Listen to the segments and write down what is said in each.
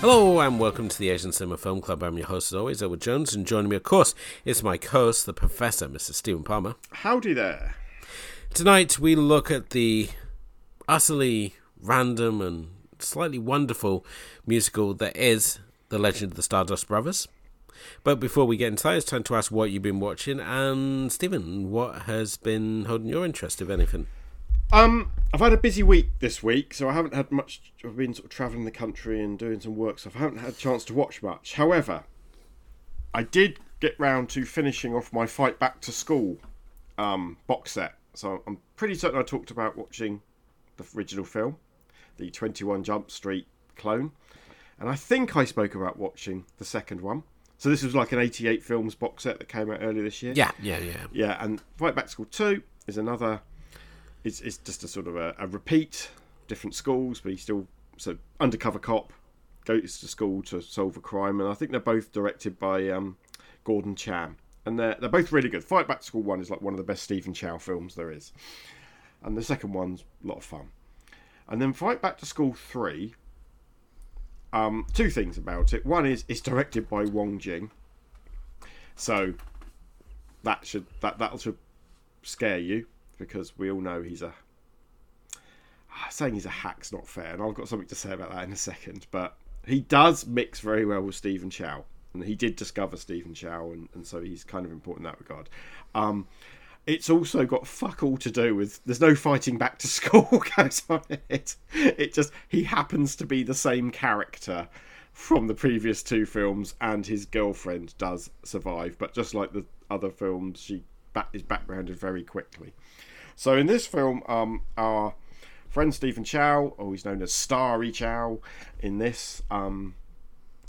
Hello and welcome to the Asian Cinema Film Club. I'm your host, as always, Elwood Jones, and joining me, of course, is my co-host, the Professor, Mr. Stephen Palmer. Howdy there. Tonight we look at the utterly random and slightly wonderful musical that is The Legend of the Stardust Brothers. But before we get into that, it's time to ask what you've been watching. And Stephen, what has been holding your interest, if anything? Um, I've had a busy week this week, so I haven't had much. I've been sort of travelling the country and doing some work, so I haven't had a chance to watch much. However, I did get round to finishing off my Fight Back to School um, box set. So I'm pretty certain I talked about watching the original film, the 21 Jump Street clone, and I think I spoke about watching the second one. So this was like an 88 films box set that came out earlier this year. Yeah, yeah, yeah. Yeah, and Fight Back to School 2 is another it's, it's just a sort of a, a repeat, different schools, but he's still so undercover cop goes to school to solve a crime, and I think they're both directed by um, Gordon Chan, and they're they're both really good. Fight Back to School One is like one of the best Stephen Chow films there is, and the second one's a lot of fun. And then Fight Back to School Three. Um, two things about it. One is it's directed by Wong Jing, so that should that that should scare you because we all know he's a saying he's a hack's not fair, and I've got something to say about that in a second. But he does mix very well with Stephen Chow, and he did discover Stephen Chow, and, and so he's kind of important in that regard. Um, it's also got fuck all to do with there's no fighting back to school goes on it. It just he happens to be the same character from the previous two films, and his girlfriend does survive, but just like the other films, she back, is backgrounded very quickly. So in this film, um, our friend Stephen Chow, always known as Starry Chow, in this, um,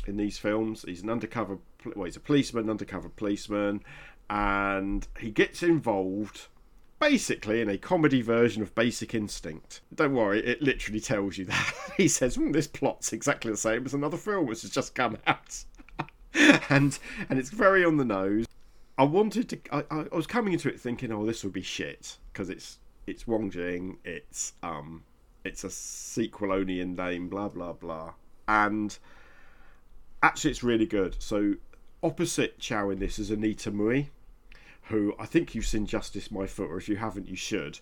in these films, he's an undercover. Well, he's a policeman, undercover policeman, and he gets involved basically in a comedy version of Basic Instinct. Don't worry, it literally tells you that. he says, mm, "This plot's exactly the same as another film which has just come out," and and it's very on the nose. I wanted to. I, I was coming into it thinking, "Oh, this will be shit," because it's it's Wong Jing, it's um, it's a sequel only in name, blah blah blah, and actually it's really good. So opposite Chow in this is Anita Mui, who I think you've seen Justice My Foot, or if you haven't, you should.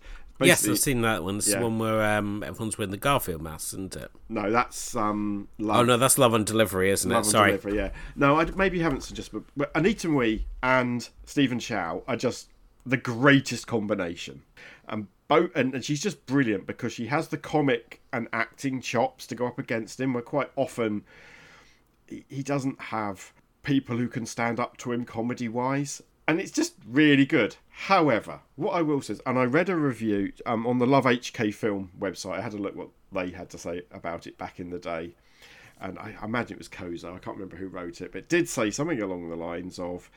Yes, I've seen that one. It's yeah. the one where um, everyone's wearing the Garfield mask, isn't it? No, that's um. Love. Oh no, that's Love and Delivery, isn't Love it? Sorry, Delivery, yeah. No, I, maybe you haven't just, but, but Anita Mui and Stephen Chow are just the greatest combination. And both, and, and she's just brilliant because she has the comic and acting chops to go up against him. Where quite often he, he doesn't have people who can stand up to him comedy wise, and it's just really good. However, what I will say is, and I read a review um, on the Love HK Film website. I had a look what they had to say about it back in the day, and I, imagine it was Kozo. I can't remember who wrote it, but did say something along the lines of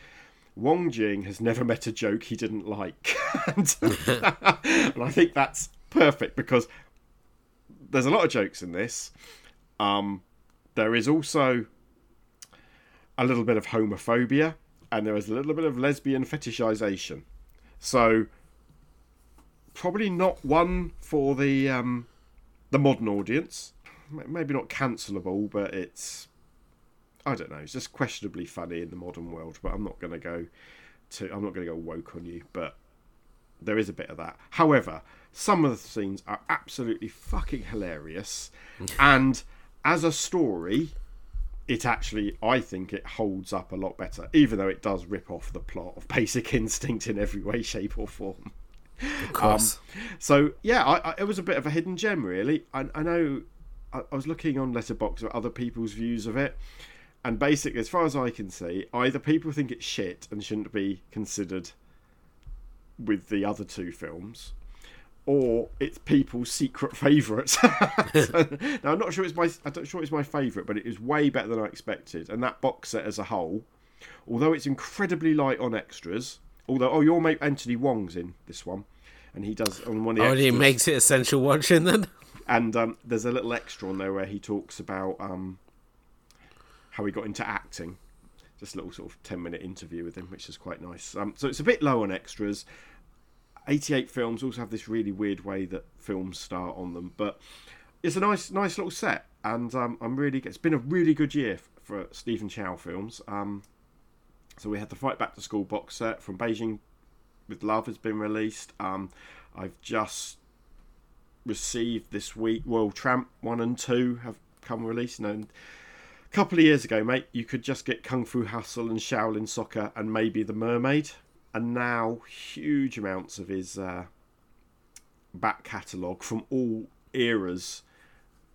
Wong Jing has never met a joke he didn't like. and, and, I think that's perfect because there's a lot of jokes in this. Um, there is also a little bit of homophobia and there is a little bit of lesbian fetishization. So probably not one for the um, the modern audience. Maybe not cancelable, but it's I don't know. It's just questionably funny in the modern world, but I'm not going to go to. I'm not going to go woke on you, but there is a bit of that. However, some of the scenes are absolutely fucking hilarious, and as a story, it actually, I think, it holds up a lot better, even though it does rip off the plot of Basic Instinct in every way, shape, or form. Of course. Um, so yeah, I, I, it was a bit of a hidden gem, really. I, I know. I, I was looking on Letterboxd at other people's views of it, and basically, as far as I can see, either people think it's shit and shouldn't be considered with the other two films, or it's people's secret favourites. so, now I'm not sure it's my I'm not sure it's my favourite, but it is way better than I expected. And that box set as a whole, although it's incredibly light on extras, although oh your mate Anthony Wong's in this one, and he does on one of the Oh, he makes it essential watching then. and um, there's a little extra on there where he talks about um, how he got into acting. Just a little sort of 10 minute interview with him, which is quite nice. Um, so it's a bit low on extras. 88 films also have this really weird way that films start on them, but it's a nice, nice little set, and um, I'm really. It's been a really good year f- for Stephen Chow films. Um, so we had the Fight Back to School box set from Beijing with Love has been released. Um, I've just received this week. Well, Tramp one and two have come released. And a couple of years ago, mate, you could just get Kung Fu Hustle and Shaolin Soccer and maybe The Mermaid. And now huge amounts of his uh, back catalogue from all eras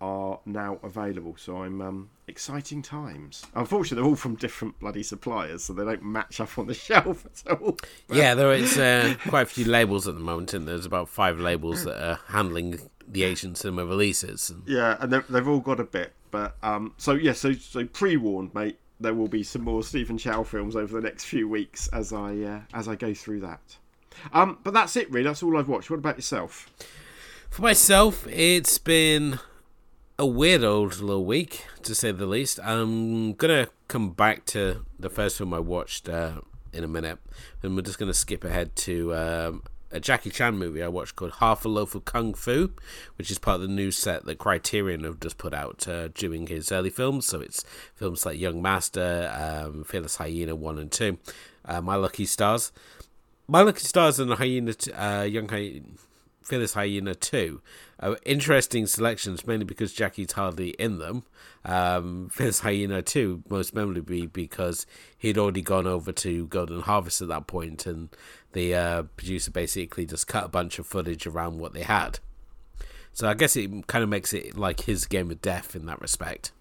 are now available. So I'm um, exciting times. Unfortunately, they're all from different bloody suppliers, so they don't match up on the shelf at all. Yeah, there is uh, quite a few labels at the moment, and there's about five labels that are handling the Asian cinema releases. And Yeah, and they've, all got a bit. But um, so yeah, so so pre-warned, mate. There will be some more Stephen Chow films over the next few weeks as I uh, as I go through that. Um, but that's it, really. That's all I've watched. What about yourself? For myself, it's been a weird old little week, to say the least. I'm gonna come back to the first film I watched uh, in a minute, and we're just gonna skip ahead to um, a Jackie Chan movie I watched called Half a Loaf of Kung Fu, which is part of the new set that Criterion have just put out uh, during his early films. So it's films like Young Master, um, Fearless Hyena one and two, uh, My Lucky Stars. My Lucky Stars and Hyena, uh, Young Hyena, Fearless Hyena 2 are interesting selections, mainly because Jackie's hardly in them. Um, Fearless Hyena 2, most memorably because he'd already gone over to Golden Harvest at that point, and the uh, producer basically just cut a bunch of footage around what they had. So I guess it kind of makes it like his game of death in that respect.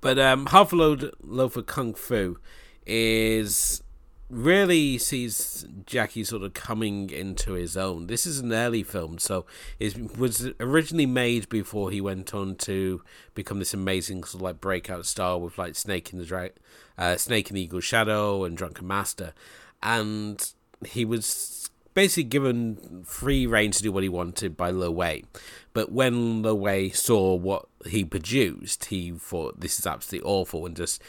But um, Half a Load Loaf of Kung Fu is really sees Jackie sort of coming into his own. This is an early film, so it was originally made before he went on to become this amazing sort of like breakout star with like Snake in the Dra- uh, Snake in the Eagle Shadow and Drunken Master, and he was basically given free reign to do what he wanted by Lo Wei. But when Lo Wei saw what he produced, he thought this is absolutely awful and just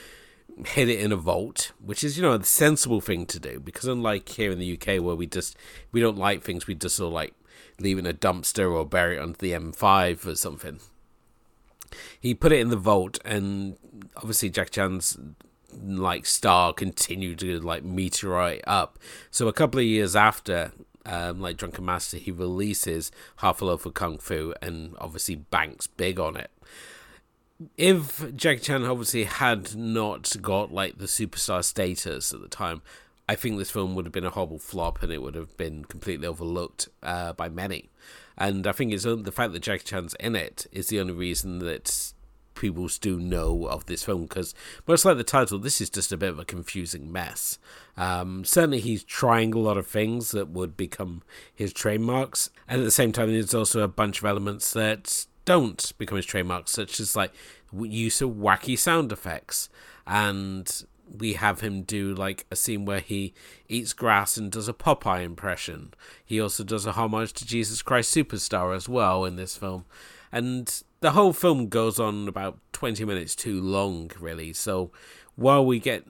hid it in a vault, which is you know a sensible thing to do because unlike here in the UK where we just we don't like things, we just sort of like leave it in a dumpster or bury it under the M5 or something. He put it in the vault, and obviously Jack Chan's like star continued to like meteorite up. So a couple of years after, um, like Drunken Master, he releases Half a Loaf of Kung Fu, and obviously banks big on it if Jackie Chan obviously had not got like the superstar status at the time, I think this film would have been a horrible flop and it would have been completely overlooked uh, by many. And I think it's the fact that Jackie Chan's in it is the only reason that people do know of this film because much like the title, this is just a bit of a confusing mess. Um, certainly, he's trying a lot of things that would become his trademarks, and at the same time, there's also a bunch of elements that don't become his trademarks, such as like use of wacky sound effects. And we have him do like a scene where he eats grass and does a Popeye impression. He also does a homage to Jesus Christ Superstar as well in this film. And the whole film goes on about 20 minutes too long, really. So while we get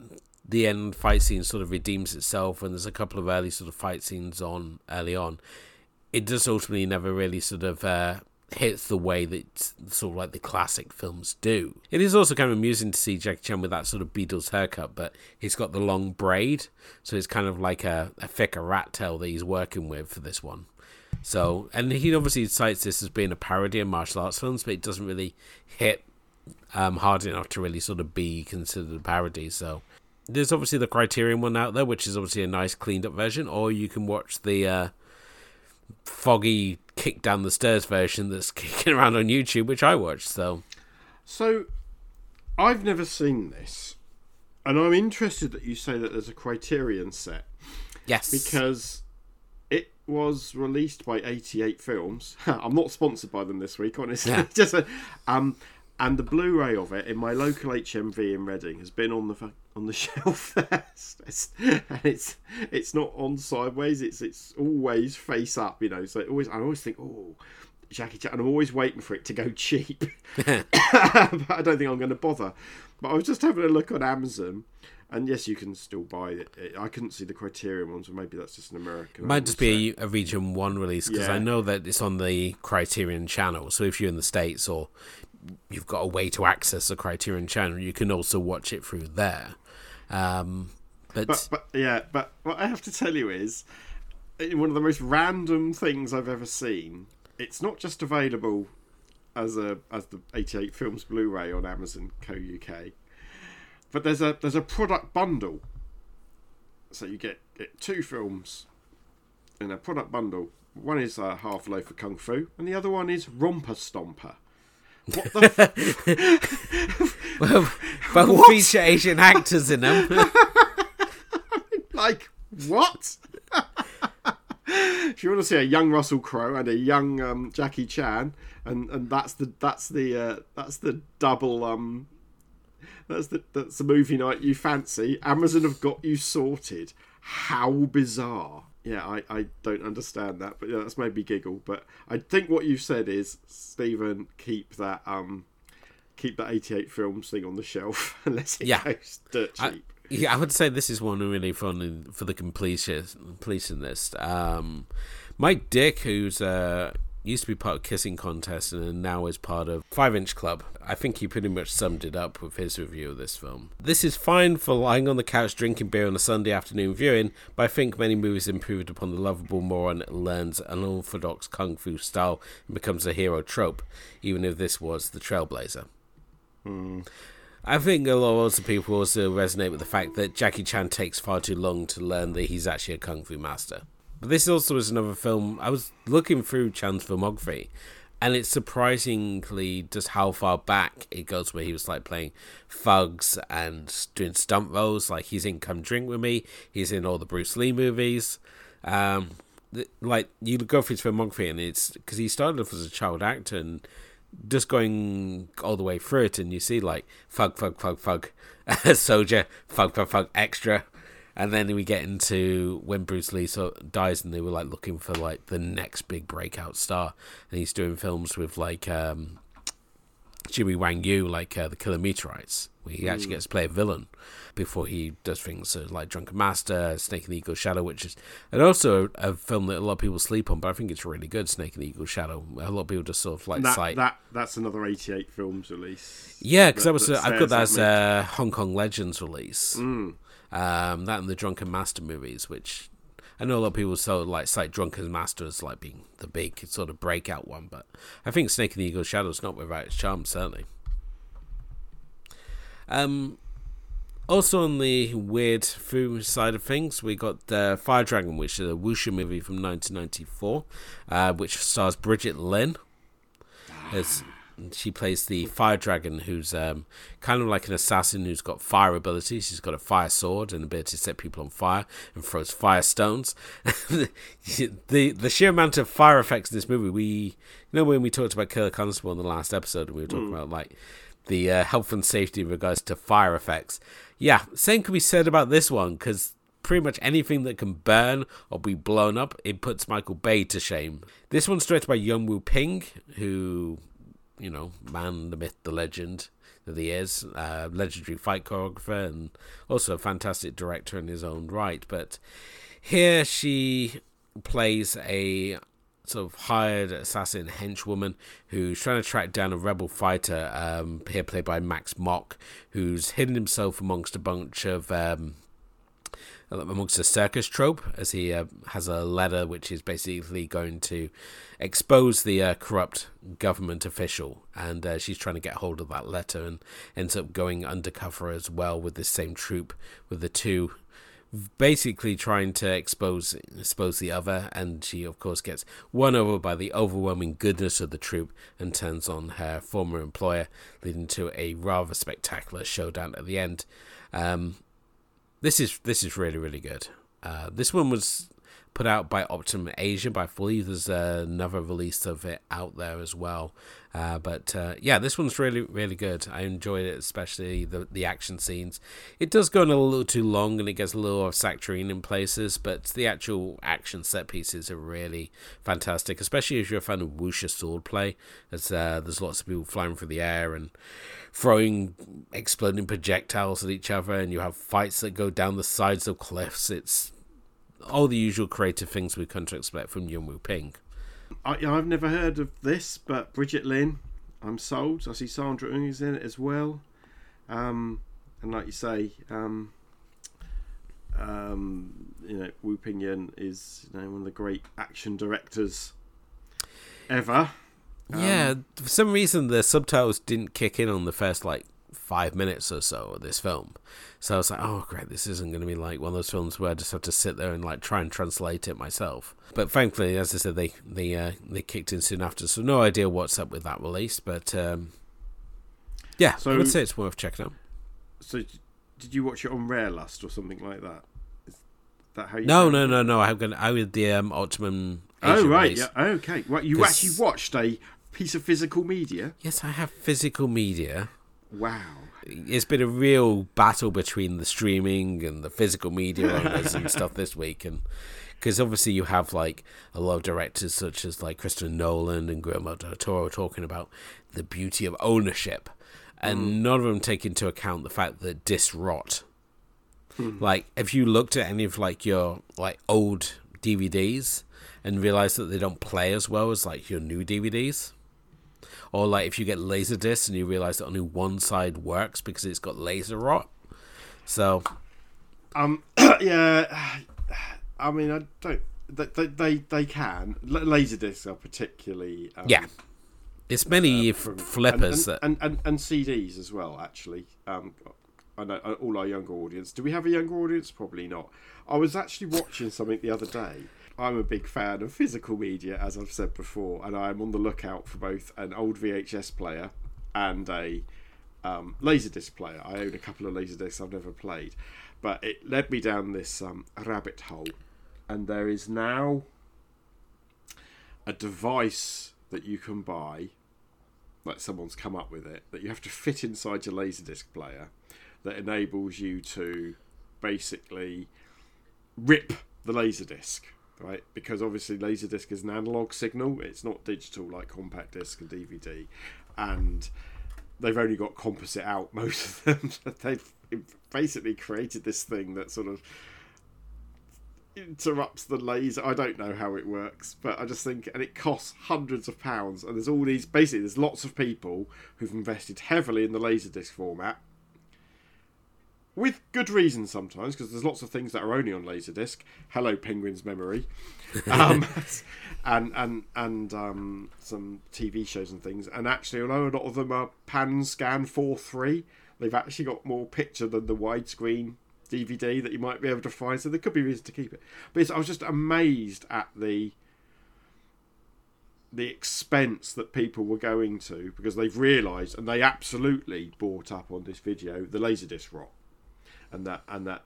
the end fight scene sort of redeems itself, and there's a couple of early sort of fight scenes on early on, it does ultimately never really sort of uh, hits the way that sort of like the classic films do. It is also kind of amusing to see Jackie Chan with that sort of Beatles haircut, but he's got the long braid, so it's kind of like a, a thicker rat tail that he's working with for this one. So, and he obviously cites this as being a parody of martial arts films, but it doesn't really hit um, hard enough to really sort of be considered a parody. So, there's obviously the Criterion one out there, which is obviously a nice cleaned up version, or you can watch the uh, foggy kick down the stairs version that's kicking around on YouTube, which I watched. So, So, I've never seen this, and I'm interested that you say that there's a Criterion set Yes. because it was released by 88 Films. I'm not sponsored by them this week, honestly. Yeah. Just a, um, and the Blu-ray of it in my local HMV in Reading has been on the on the shelf there, It's- and it's it's not on sideways. It's it's always face up, you know. So it always I always think, oh, Jackie Chan, and I'm always waiting for it to go cheap. but I don't think I'm going to bother. But I was just having a look on Amazon. And yes, you can still buy it. I couldn't see the Criterion ones, or maybe that's just an American. Might just be a, a region one release because I know that it's on the Criterion channel. So if you're in the States or you've got a way to access the Criterion channel, you can also watch it through there. Um, but, But, but yeah, but what I have to tell you is eh, one of the most random things I've ever seen. It's not just available as a as the 88 Films Blu-ray on Amazon Co UK, but there's a there's a product bundle. So you get, get two films in a product bundle. One is uh, Half Loaf of Kung Fu, and the other one is Romper Stomper. What the f- both What? feature Asian actors in them. like what? if you want to see a young Russell Crowe and a young um, Jackie Chan, and, and that's the that's the uh, that's the double um that's the that's the movie night you fancy. Amazon have got you sorted. How bizarre! Yeah, I, I don't understand that, but yeah, that's made me giggle. But I think what you've said is, Stephen, keep that um keep that 88 films thing on the shelf unless it Yeah. goes dirt I- cheap. Yeah, I would say this is one really fun in- for the completion completionist. Um, Mike Dick, who's uh, used to be part of Kissing Contest and now is part of Five Inch Club. I think he pretty much summed it up with his review of this film. This is fine for lying on the couch drinking beer on a Sunday afternoon viewing, but I think many movies improved upon the lovable moron learns an unorthodox kung fu style and becomes a hero trope, even if this was the Trailblazer. Hmm. I think a lot of people also resonate with the fact that Jackie Chan takes far too long to learn that he's actually a kung fu master. But this also is another film. I was looking through Chan's filmography, and it's surprisingly just how far back it goes. Where he was like playing thugs and doing stunt roles. Like he's in Come Drink with Me. He's in all the Bruce Lee movies. Um, th- like you go through his filmography, and it's because he started off as a child actor and just going all the way through it, and you see like fug, fug, fug, fug, soldier, fug, fug, fug, extra, and then we get into when Bruce Lee so dies, and they were like looking for like the next big breakout star, and he's doing films with like um, Jimmy Wang Yu, like uh, the Killer Meteorites, where he actually gets to play a villain before he does things so like Drunken Master, Snake and the Eagle Shadow, which is and also a film that a lot of people sleep on, but I think it's really good. Snake and the Eagle Shadow. A lot of people just sort of like that, cite. that that's another 88 films release. Yeah, because that- that was that uh, I've got that as a Hong Kong Legends release. Mm. Um, that and the Drunken Master movies, which I know a lot of people of like cite Drunken Master as like being the big sort of breakout one, but I think Snake and the Eagle Shadow's not without its charm, certainly. Um, also on the weird food side of things, we got the Fire Dragon, which is a wuxia movie from 1994, uh, which stars Bridget Lin as she plays the fire dragon who's um, kind of like an assassin who's got fire abilities. She's got a fire sword and ability to set people on fire and throws fire stones. The the sheer amount of fire effects in this movie we you know when we talked about killer constable in the last episode we were talking about like the uh, health and safety in regards to fire effects. Yeah same could be said about this one because pretty much anything that can burn or be blown up, it puts Michael Bay to shame. This one's directed by Yuen Woo-ping, who, you know, man, the myth, the legend that he is, uh, legendary fight choreographer and also a fantastic director in his own right. But here she plays a sort of hired assassin henchwoman who's trying to track down a rebel fighter, um, here played by Max Mok, who's hidden himself amongst a bunch of. Um, amongst the circus trope, as he uh, has a letter which is basically going to expose the uh, corrupt government official, and uh, she's trying to get hold of that letter and ends up going undercover as well with this same troupe with the two basically trying to expose expose the other, and she of course gets won over by the overwhelming goodness of the troupe and turns on her former employer, leading to a rather spectacular showdown at the end. Um, this is this is really really good. Uh, this one was put out by Optimum Asia, I believe there's another release of it out there as well. Uh, but uh, yeah, this one's really, really good. I enjoyed it, especially the the action scenes. It does go on a little too long and it gets a little saccharine in places, but the actual action set pieces are really fantastic, especially if you're a fan of wuxia swordplay. As uh, there's lots of people flying through the air and throwing exploding projectiles at each other, and you have fights that go down the sides of cliffs. It's all the usual creative things we come to expect from Yuen Woo-ping. I, I've never heard of this, but Bridget Lin, I'm sold. I see Sandra Ng is in it as well. Um, and like you say, um, um, you know, Woo-ping Yuen is you know one of the great action directors ever. yeah, for some reason the subtitles didn't kick in on the first like five minutes or so of this film. So I was like, oh great, this isn't going to be like one of those films where I just have to sit there and like try and translate it myself. But thankfully, as I said, they they uh, they kicked in soon after, so no idea what's up with that release. But um, yeah, So- I would say it's worth checking out. So, did you watch it on Rare Lust or something like that? Is that how you? No, no, no, no. I'm gonna I with the um, Optimum. Oh right, release. yeah, okay. Well, you 'Cause- actually watched a piece of physical media. Yes, I have physical media. Wow. it's been a real battle between the streaming and the physical media owners and stuff this week and because obviously you have like a lot of directors such as like Christopher Nolan and Guillermo del Toro talking about the beauty of ownership and mm. none of them take into account the fact that discs rot. Hmm. Like if you looked at any of like your like old DVDs and realized that they don't play as well as like your new DVDs or like if you get laser discs and you realize that only one side works because it's got laser rot. So Um, yeah. I mean, I don't. They they they, can. laser discs are particularly. Um, yeah, it's many f- from- flippers and, that and, and, and CDs as well. Actually, um, I know uh, all our younger audience. Do we have a younger audience? Probably not. I was actually watching something the other day. I'm a big fan of physical media, as I've said before, and I'm on the lookout for both an old VHS player and a um, laserdisc player. I own a couple of laserdiscs I've never played, but it led me down this um, rabbit hole, and there is now a device that you can buy like someone's come up with it that you have to fit inside your laserdisc player that enables you to basically rip the laserdisc right because obviously laserdisc is an analog signal it's not digital like compact disc and dvd and they've only got composite out most of them they've basically created this thing that sort of interrupts the laser. I don't know how it works, but I just think, and it costs hundreds of pounds. And there's all these basically, there's lots of people who've invested heavily in the laserdisc format, with good reason sometimes, because there's lots of things that are only on laserdisc. Hello, Penguin's memory, um, and and and um, some TV shows and things. And actually, although a lot of them are pan scan four three, they've actually got more picture than the widescreen DVD that you might be able to find. So there could be reason to keep it. But it's, I was just amazed at the the expense that people were going to because they've realised and they absolutely bought up on this video the laserdisc rot and that and that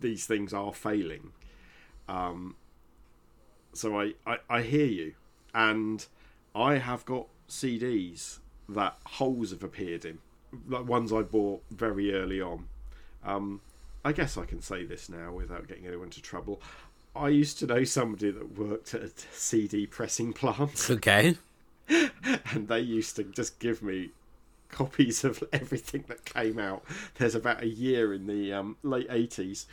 these things are failing. Um, so I, I I hear you, and I have got CDs that holes have appeared in, like ones I bought very early on. Um, I guess I can say this now without getting anyone into trouble. I used to know somebody that worked at a CD pressing plant, okay. and they used to just give me copies of everything that came out. There's about a year in the um, late 80s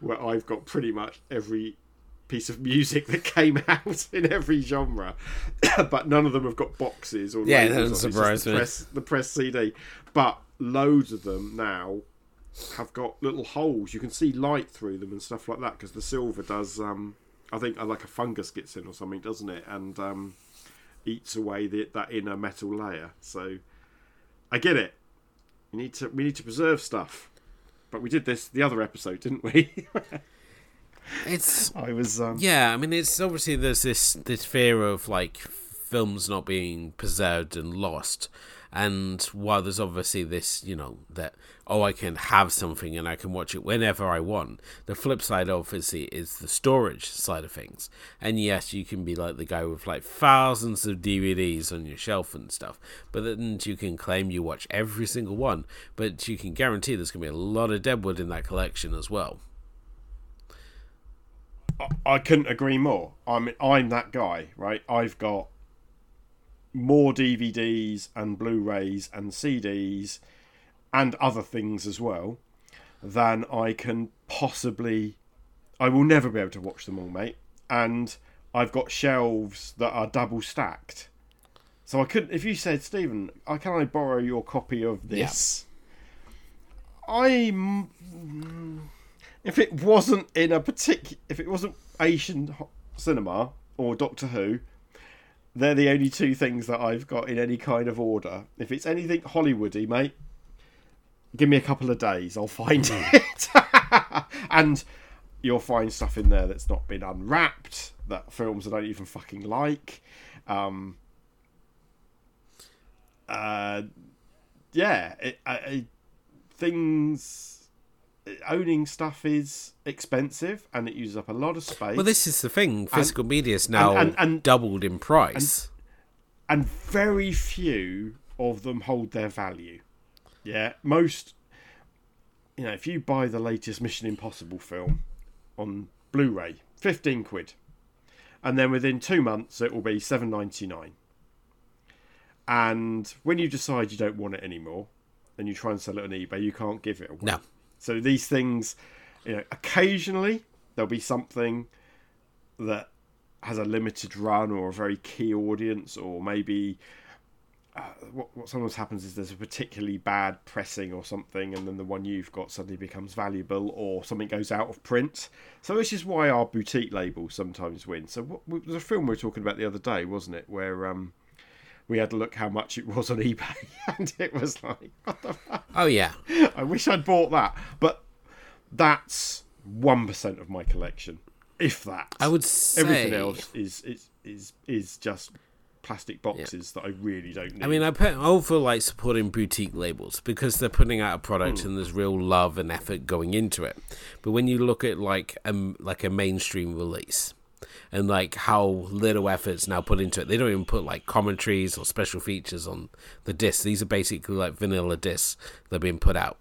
where I've got pretty much every piece of music that came out in every genre, but none of them have got boxes or Yeah, that doesn't surprise the me. press, the press CD. But loads of them now have got little holes. You can see light through them and stuff like that because the silver does. Um, I think uh, like a fungus gets in or something, doesn't it? And um, eats away the, that inner metal layer. So I get it. You need to. We need to preserve stuff. but we did this the other episode, didn't we? It's I was. Um, yeah. I mean, it's obviously there's this this fear of like films not being preserved and lost. And while there's obviously this, you know, that oh, I can have something and I can watch it whenever I want. The flip side, obviously, is the storage side of things. And yes, you can be like the guy with like thousands of DVDs on your shelf and stuff, but then you can claim you watch every single one. But you can guarantee there's going to be a lot of deadwood in that collection as well. I couldn't agree more. I'm I'm that guy, right? I've got more DVDs and Blu-rays and CDs and other things as well than I can possibly. I will never be able to watch them all, mate. And I've got shelves that are double stacked. So I couldn't. If you said, Stephen, I can I borrow your copy of this? I'm. If it wasn't in a particular, if it wasn't Asian cinema or Doctor Who, they're the only two things that I've got in any kind of order. If it's anything Hollywoody, mate, give me a couple of days, I'll find it. and you'll find stuff in there that's not been unwrapped, that films I don't even fucking like. Um, uh, yeah, it, I, I, things. Owning stuff is expensive and it uses up a lot of space. Well, this is the thing. Physical media is now and- and- doubled in price. and very few of them hold their value. Yeah, most, you know, if you buy the latest Mission Impossible film on Blu-ray, fifteen quid, and then within two months it will be seven ninety nine. And when you decide you don't want it anymore, and you try and sell it on eBay, you can't give it away. no. So these things, you know, occasionally there'll be something that has a limited run or a very key audience, or maybe uh, what, what sometimes happens is there's a particularly bad pressing or something, and then the one you've got suddenly becomes valuable, or something goes out of print. So this is why our boutique labels sometimes win. So what, was a film we were talking about the other day, wasn't it, where um, we had to look how much it was on eBay, and it was like, what the fuck? Oh yeah. I wish I'd bought that, but that's one percent of my collection, if that. I would say. Everything else is is is is just plastic boxes that I really don't need. I mean, I put, feel like supporting boutique labels because they're putting out a product and there's real love and effort going into it. But when you look at like um like a mainstream release and like how little effort's now put into it, they don't even put like commentaries or special features on the discs. These are basically like vanilla discs that are being put out.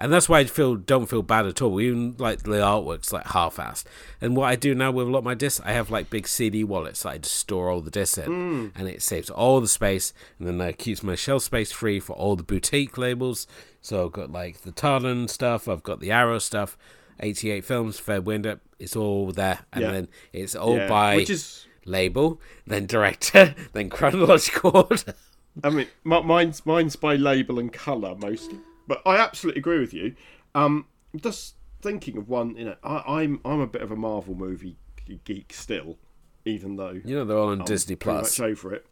And that's why I feel don't feel bad at all. Even like the artwork's like half-assed. And what I do now with a lot of my discs, I have like big CD wallets that I just store all the discs in, hmm. and it saves all the space, and then that keeps my shelf space free for all the boutique labels. So I've got like the Tartan stuff, I've got the Arrow stuff, 88 films, Third Window. It's all there, and Yeah. then it's all Yeah, by which is label, then director, then chronological order. I mean, mi- mine's mine's by label and color mostly, but I absolutely agree with you. Um, just thinking of one, you know, I, I'm I'm a bit of a Marvel movie geek still, even though You know they're all on I'm Disney Plus. much over it.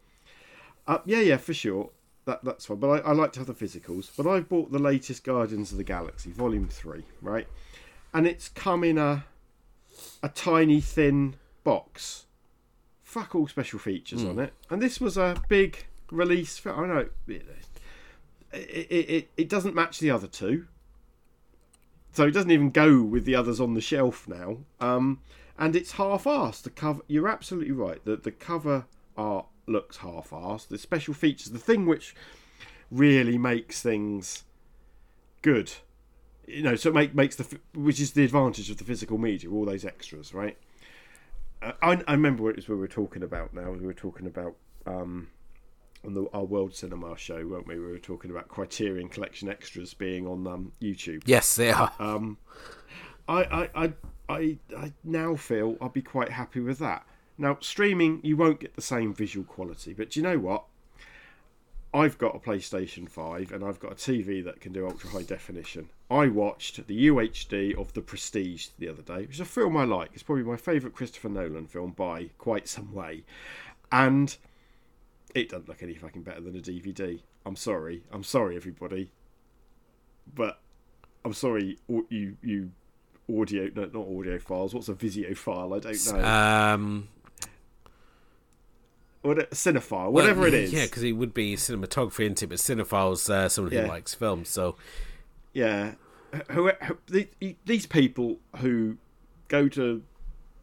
Uh, yeah, yeah, for sure. That that's fine. But I, I like to have the physicals. But I've bought the latest Guardians of the Galaxy, Volume Three, right? And it's come in a a tiny thin box. Fuck all special features Hmm. on it. And this was a big release. For, I know it, it, it it doesn't match the other two. So it doesn't even go with the others on the shelf now. Um, and it's half-assed. The cover, you're absolutely right. The the cover art looks half-assed. The special features, the thing which really makes things good, you know, so it make, makes the which is the advantage of the physical media, all those extras, right? Uh, I, I remember what it was we were talking about. Now we were talking about um, on the our World Cinema show, weren't we? We were talking about Criterion Collection extras being on um, YouTube. Yes, they are. Um, I, I, I, I, I now feel I'd be quite happy with that. Now, streaming, you won't get the same visual quality, but do you know what? I've got a PlayStation 5 and I've got a TV that can do ultra high definition. I watched the UHD of The Prestige the other day, which is a film I like. It's probably my favourite Christopher Nolan film by quite some way. And it doesn't look any fucking better than a DVD. I'm sorry. I'm sorry, everybody. But I'm sorry, you you audio no, not audio files. What's a Visio file? I don't know. Um, what a cinephile, whatever well, it is. Yeah, because he would be cinematography into it, but cinephile's uh, someone who Yeah. likes films. So Yeah, who, who, the- these people who go to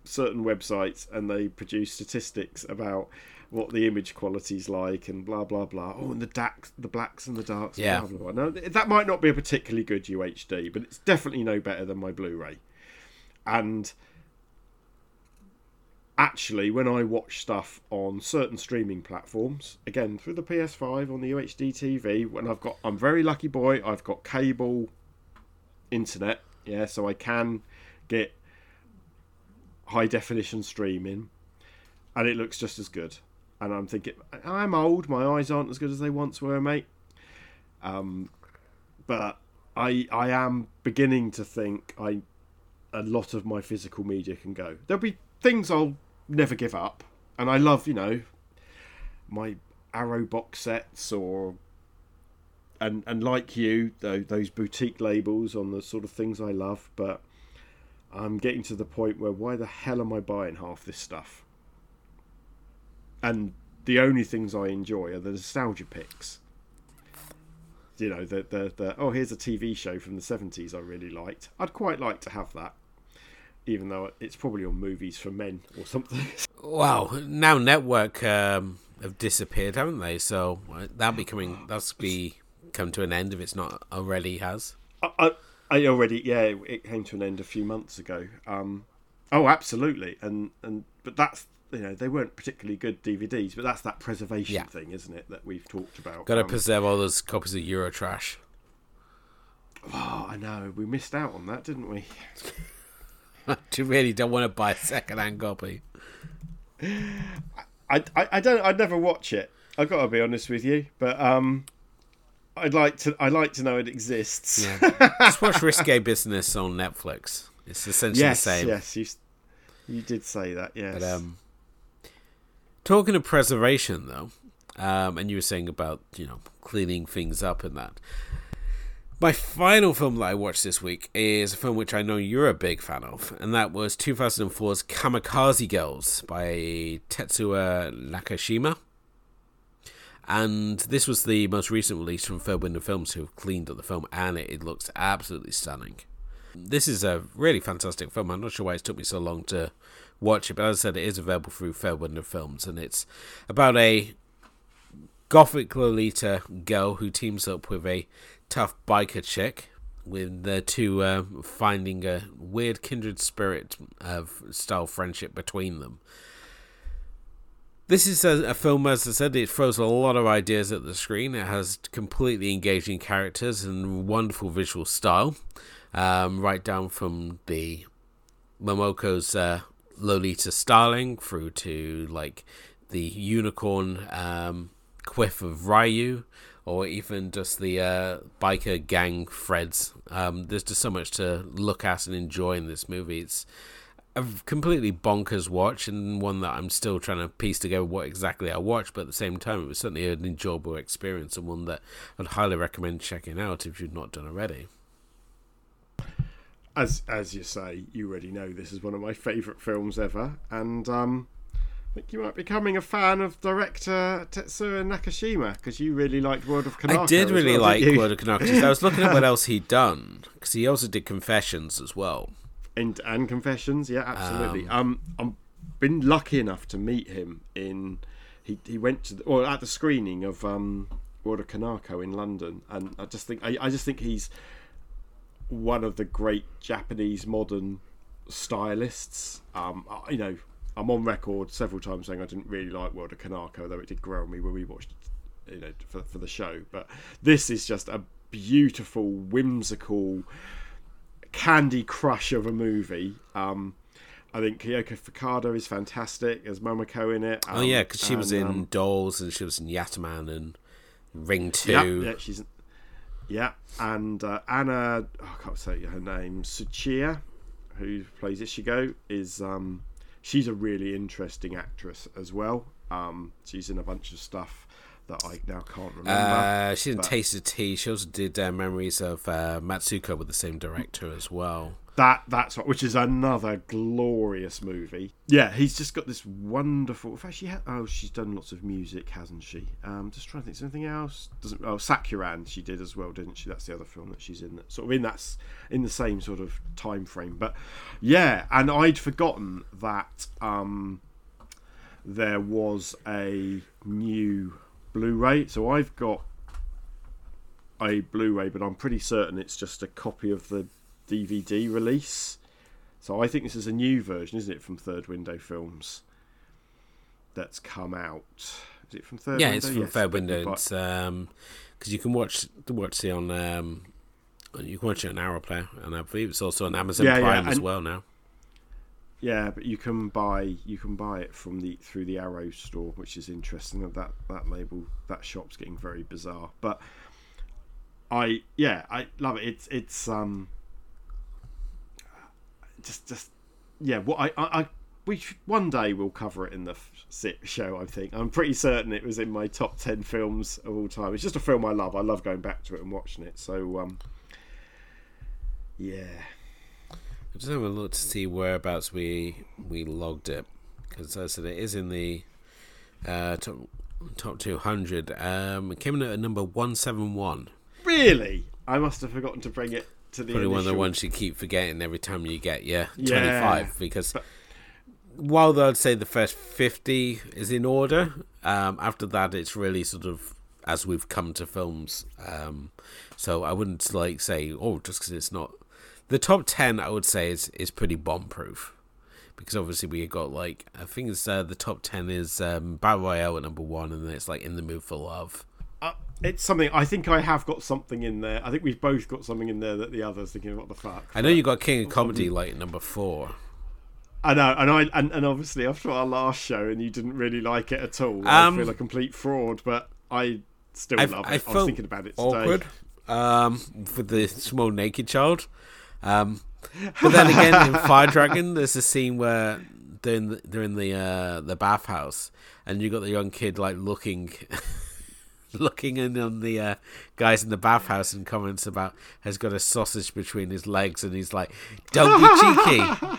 certain websites and they produce statistics about what the image quality's like and blah blah blah. Oh, and the darks, the blacks and the darks. Yeah. Blah, blah, blah. Now, that might not be a particularly good UHD, but it's definitely no better than my Blu-ray. And actually, when I watch stuff on certain streaming platforms, again through the PS5 on the UHD TV, when I've got, I'm very lucky boy. I've got cable internet, yeah, so I can get high definition streaming, and it looks just as good. And I'm thinking, I'm old. My eyes aren't as good as they once were, mate. Um, but I I am beginning to think I a lot of my physical media can go. There'll be things I'll never give up, and I love you know my Arrow box sets or and and like you though those boutique labels on the sort of things I love, but I'm getting to the point where why the hell am I buying half this stuff? And the only things I enjoy are the nostalgia picks. You know, the the, the oh here's a TV show from the seventies I really liked. I'd quite like to have that. Even though it's probably on movies for men or something. Wow, now network um, have disappeared, haven't they? So uh, that'll be coming. That's be come to an end if it's not already has. I, I, I already yeah, it, it came to an end a few months ago. Um, oh, absolutely, and and but that's you know they weren't particularly good DVDs, but that's that preservation Yeah. thing, isn't it, that we've talked about. Got to Um, preserve all those copies of Eurotrash. oh, I know we missed out on that, didn't we? you really don't want to buy a second-hand copy. I, I, I don't I'd never watch it. I've got to be honest with you, but um, I'd like to I like to know it exists. Yeah, just watch Risque Business on Netflix. It's essentially yes, the same. yes, you you did say that. Yes. But um, talking of preservation, though, um, and you were saying about you know cleaning things up and that. My final film that I watched this week is a film which I know you're a big fan of, and that was 2004's Kamikaze Girls by Tetsuya Nakashima. And this was the most recent release from Third Window Films, who have cleaned up the film, and it, it looks absolutely stunning. This is a really fantastic film. I'm not sure why it took me so long to watch it, but as I said, it is available through Third Window Films, and it's about a gothic Lolita girl who teams up with a tough biker chick, with the two uh, finding a weird kindred spirit of style friendship between them. This is a, a film, as I said, it throws a lot of ideas at the screen. It has completely engaging characters and wonderful visual style, um, right down from the Momoko's uh, Lolita styling through to like the unicorn um, quiff of Ryu, or even just the uh, biker gang threads. Um, there's just so much to look at and enjoy in this movie. It's a completely bonkers watch and one that I'm still trying to piece together what exactly I watched, but at the same time, it was certainly an enjoyable experience and one that I'd highly recommend checking out if you've not done already. as as you say, you already know this is one of my favourite films ever, and um, think you might be becoming a fan of director Tetsuya Nakashima because you really liked World of Kanako. I did really well, like? World of Kanako. I was looking at what else he'd done because he also did Confessions as well. and and Confessions, yeah, absolutely. Um, Um, I've been lucky enough to meet him in. He he went to the, or at the screening of um, World of Kanako in London, and I just think I, I just think he's one of the great Japanese modern stylists. Um, you know, I'm on record several times saying I didn't really like World of Kanako, though it did grow on me when we watched it, you know, for for the show. But this is just a beautiful, whimsical Candy Crush of a movie. Um, I think Kyoko Fukada is fantastic as Momoko in it. oh yeah, because she was in um, Dolls and she was in Yatterman and Ring Two. Yeah, yeah, she's yeah, and uh, Anna, oh, I can't say her name, Tsuchiya, who plays Ichigo, is um, she's a really interesting actress as well. Um, she's in a bunch of stuff that I now can't remember. Uh, she did but- Taste of Tea. She also did uh, Memories of uh, Matsuko with the same director as well. That that's what, which is another glorious movie. Yeah, he's just got this wonderful. In fact, she ha- oh, she's done lots of music, hasn't she? Um, just trying to think, anything else? Doesn't oh, Sakuran she did as well, didn't she? That's the other film that she's in. That sort of in that's in the same sort of time frame. But yeah, and I'd forgotten that um, there was a new Blu-ray. So I've got a Blu-ray, but I'm pretty certain it's just a copy of the DVD release. So I think this is a new version, isn't it, from Third Window Films? That's come out. Is it from Third yeah, Window? it's from Yes. Fair Window. It's um, because you can watch watch it on um, you can watch it on Arrow Player, and I believe it's also on Amazon Yeah, yeah, Prime as well now. Yeah, but you can buy you can buy it from the through the Arrow store, which is interesting. That that, that label that shop's getting very bizarre. But I yeah I love it. It's it's um just just yeah. What I I, I we should- one day we'll cover it in the show. I think I'm pretty certain it was in my top ten films of all time. It's just a film I love. I love going back to it and watching it. So um yeah. I just have a look to see whereabouts we we logged it because I said it is in the uh, top top two hundred. Um, it came in at number one seven one. Really? I must have forgotten to bring it to the Probably one of the ones you keep forgetting every time you get yeah, Yeah. 25 because while I'd say the first 50 is in order um, after that it's really sort of as we've come to films um, so I wouldn't like say oh just because it's not the top 10 I would say is, is pretty bomb proof because obviously we got like I think it's uh, the top 10 is um, Battle Royale at number one and then it's like In the Mood for Love it's something. I think I have got something in there. I think we've both got something in there that the others thinking, "What the fuck?" I know you got King of Comedy like number four I know, and I and, and obviously after our last show, and you didn't really like it at all. Um, I feel a complete fraud, but I still I've- love it. I I, was thinking about it today. awkward um, with the small naked child. Um, but then again, in Fire Dragon, there's a scene where they're in the, they're in the uh, the bathhouse, and you got the young kid like looking. Looking in on the uh, guys in the bathhouse and comments about has got a sausage between his legs and he's like, "Don't be cheeky."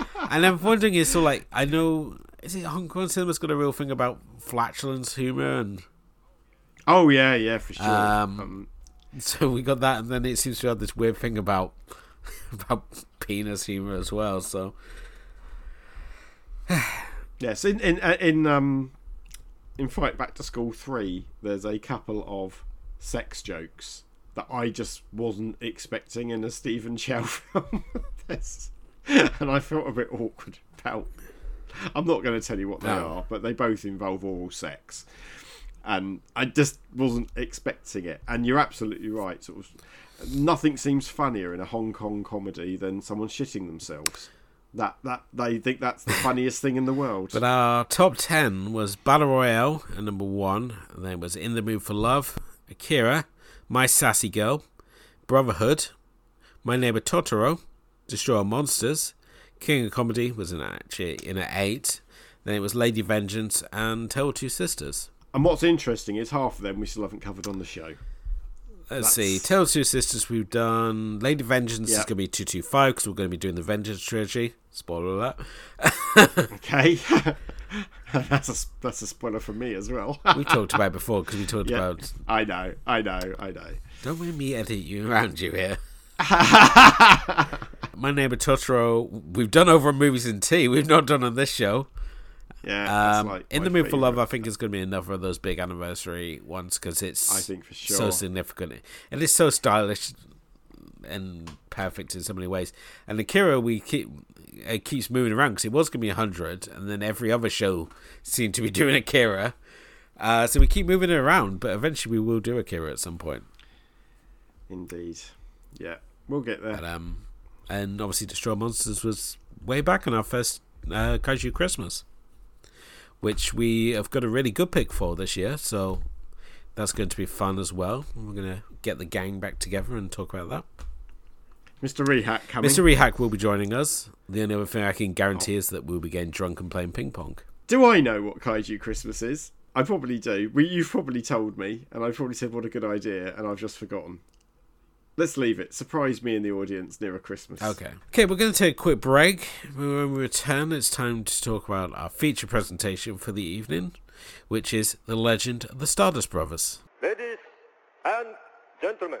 and I'm wondering, is so like I know is it Hong Kong cinema's got a real thing about flatulence humor and Oh yeah, yeah, for sure. Um, Um, So we got that, and then it seems to have this weird thing about about penis humor as well. So yes, in in uh, in um in Fight Back to School three, there's a couple of sex jokes that I just wasn't expecting in a Stephen Chow film. And I felt a bit awkward about. I'm not going to tell you what they No. are, but they both involve oral sex, and I just wasn't expecting it. And you're absolutely right. Sort of, nothing seems funnier in a Hong Kong comedy than someone shitting themselves. That that they think that's the funniest thing in the world. But our top 10 was Battle Royale at number one, and then was In the Mood for Love, Akira, My Sassy Girl, Brotherhood, My Neighbor Totoro, Destroy All Monsters, King of Comedy was in actually in at eight. Then it was Lady Vengeance and Tell Two Sisters. And what's interesting is half of them we still haven't covered on the show. Let's see. That's- Tale of Two Sisters we've done. Lady Vengeance is going to be 225 because we're going to be doing the Vengeance trilogy. Spoiler alert. Okay, that's a that's a spoiler for me as well. We talked about it before because we talked Yeah. about. I know, I know, I know. Don't make me edit you around you here. My neighbor Totoro. We've done over movies in tea. We've not done on this show. Yeah, Um, like in the mood for love, I think is going to be another of those big anniversary ones because it's. I think for sure so significant. It is so stylish and perfect in so many ways. And Akira, we keep it keeps moving around because it was going to be hundred, and then every other show seemed to be doing Akira. Uh, so we keep moving it around, but eventually we will do Akira at some point. Indeed, yeah, we'll get there. But, um, and obviously, Destroy Monsters was way back on our first uh, Kaiju Christmas, which we have got a really good pick for this year. So that's going to be fun as well. We're going to get the gang back together and talk about that. Mr. Rehack coming. Mr. Rehack will be joining us. The only other thing I can guarantee oh. is that we'll be getting drunk and playing ping pong. Do I know what Kaiju Christmas is? I probably do. Well, you've probably told me, and I've probably said what a good idea, and I've just forgotten. Let's leave it. Surprise me in the audience nearer Christmas. Okay. Okay, we're going to take a quick break. When we return, it's time to talk about our feature presentation for the evening, which is The Legend of the Stardust Brothers. Ladies and gentlemen,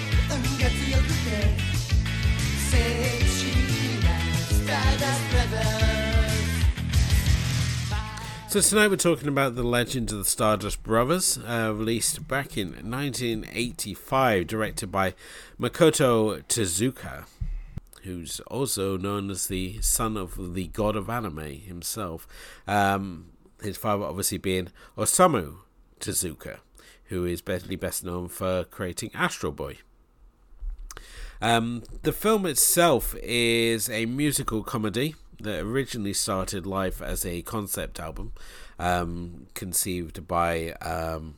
tonight we're talking about the Legend of the Stardust Brothers, uh, released back in 1985, directed by Makoto Tezuka, who's also known as the son of the god of anime himself. Um, his father obviously being Osamu Tezuka, who is basically best known for creating Astro Boy. Um, the film itself is a musical comedy that originally started life as a concept album um, conceived by um,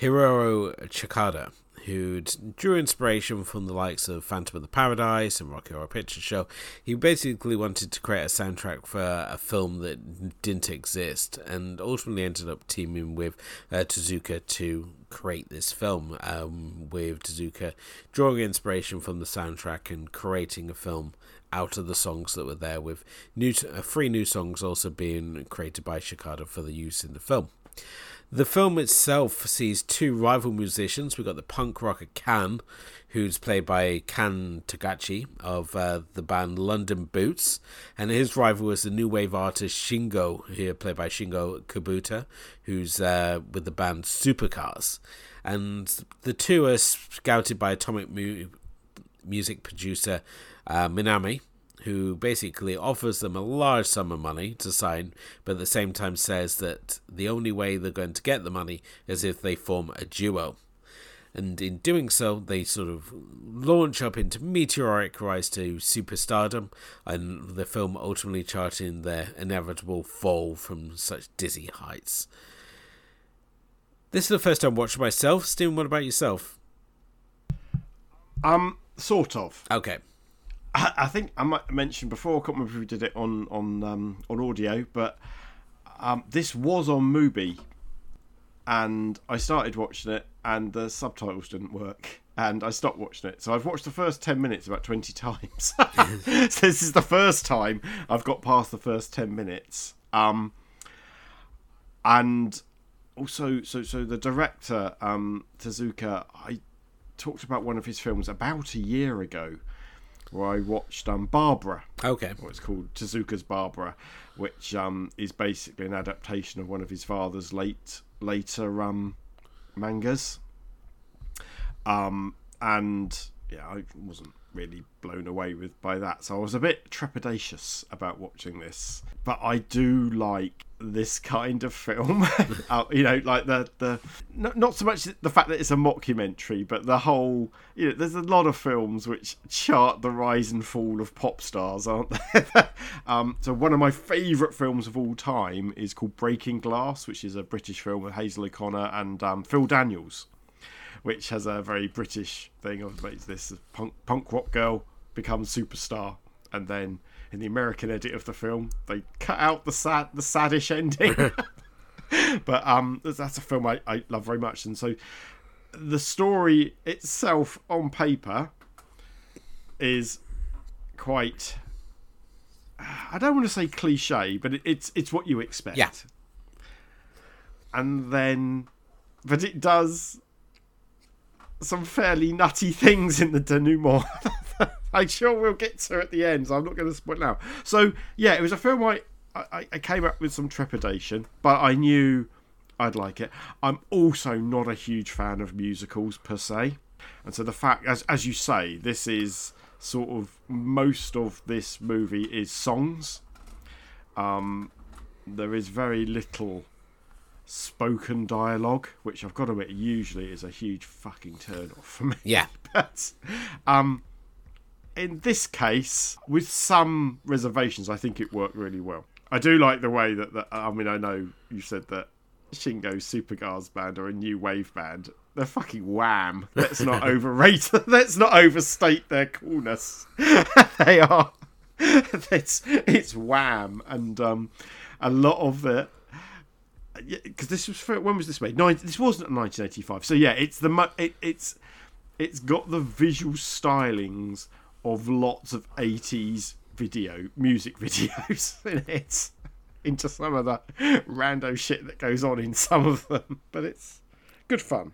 Chikada, who drew inspiration from the likes of Phantom of the Paradise and Rocky Horror Picture Show. He basically wanted to create a soundtrack for a film that didn't exist, and ultimately ended up teaming with uh, Tezuka to create this film. Um, with Tezuka drawing inspiration from the soundtrack and creating a film out of the songs that were there, with new uh, three new songs also being created by Chikada for the use in the film. The film itself sees two rival musicians. We've got the punk rocker Kan, who's played by Kan Takagi of uh, the band London Boots, and his rival is the new wave artist Shingo, here played by Shingo Kubota, who's uh, with the band Supercars. And the two are scouted by Atomic mu- music producer uh, Minami, who basically offers them a large sum of money to sign, but at the same time says that the only way they're going to get the money is if they form a duo. And in doing so, they sort of launch up into meteoric rise to superstardom, and the film ultimately charting their inevitable fall from such dizzy heights. This is the first time watching myself. Stephen, what about yourself? Um, sort of. Okay. I, I think I might mention before. I can't remember if we did it on on um, on audio, but um, this was on Mubi, and I started watching it, and the subtitles didn't work, and I stopped watching it. So I've watched the first ten minutes about twenty times. so this is the first time I've got past the first ten minutes. Um, and also, so so the director um, Tezuka, I talked about one of his films about a year ago where I watched um, Barbara. Okay. What's called Tezuka's Barbara, which um, is basically an adaptation of one of his father's late later um, mangas. Um, and yeah, I wasn't really blown away with by that, so I was a bit trepidatious about watching this. But I do like this kind of film. uh, you know, like the the not, not so much the fact that it's a mockumentary, but the whole. You know, there's a lot of films which chart the rise and fall of pop stars, aren't there? um, so one of my favourite films of all time is called Breaking Glass, which is a British film with Hazel O'Connor and um, Phil Daniels. Which has a very British thing of this punk punk rock girl becomes superstar, and then in the American edit of the film, they cut out the sad, the saddish ending. but um, that's a film I, I love very much, and so the story itself on paper is quite. I don't want to say cliche, but it, it's it's what you expect. Yeah. And then, but it does some fairly nutty things in the denouement. I'm sure we'll get to at the end, so I'm not going to spoil now. So yeah, it was a film I, I, I came up with some trepidation, but I knew I'd like it. I'm also not a huge fan of musicals per se, and so the fact, as as you say, this is sort of most of this movie is songs. Um, there is very little spoken dialogue, which I've got to admit usually is a huge fucking turn off for me. Yeah. But um, in this case, with some reservations, I think it worked really well. I do like the way that, that I mean, I know you said that Shingo's Supercars band or a new wave band. They're fucking wham. Let's not overrate. Let's not overstate their coolness. they are. It's it's wham, and um, a lot of it because this was for, when was this made? Nine, this wasn't 1985. So yeah, it's the it, it's it's got the visual stylings of lots of 80s video music videos in it into some of the rando shit that goes on in some of them but it's good fun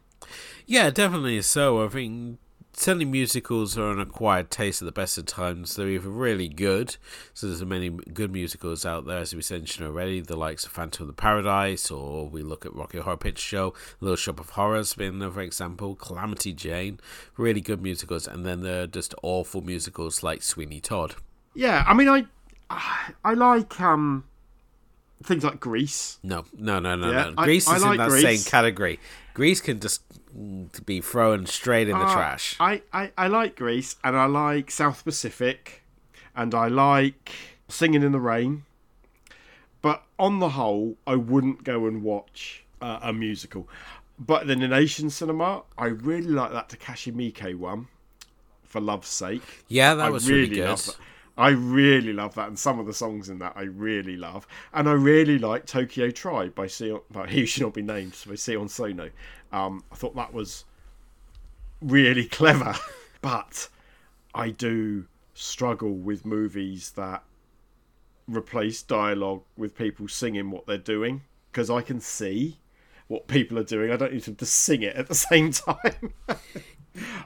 Yeah, definitely so. I think certainly musicals are an acquired taste at the best of times. They're either really good, so there's many good musicals out there, as we mentioned already, the likes of Phantom of the Paradise, or we look at Rocky Horror Picture Show, Little Shop of Horrors being another example, Calamity Jane, really good musicals, and then there are just awful musicals like Sweeney Todd. yeah i mean i i like um things like grease No, no, no, no, Yeah, no. I- Grease I is like in that Grease. same category. Grease can just mm, be thrown straight in the Uh, trash. I, I, I like Grease and I like South Pacific and I like Singing in the Rain. But on the whole, I wouldn't go and watch uh, a musical. But then in Asian cinema, I really like that Takashi Miike one, For Love's Sake. yeah, that I was really, good. I really love that, and some of the songs in that I really love. And I really like Tokyo Tribe by Sion. Well, he should not be named by Sion Sono. Um, I thought that was really clever, but I do struggle with movies that replace dialogue with people singing what they're doing because I can see what people are doing. I don't need them to sing it at the same time.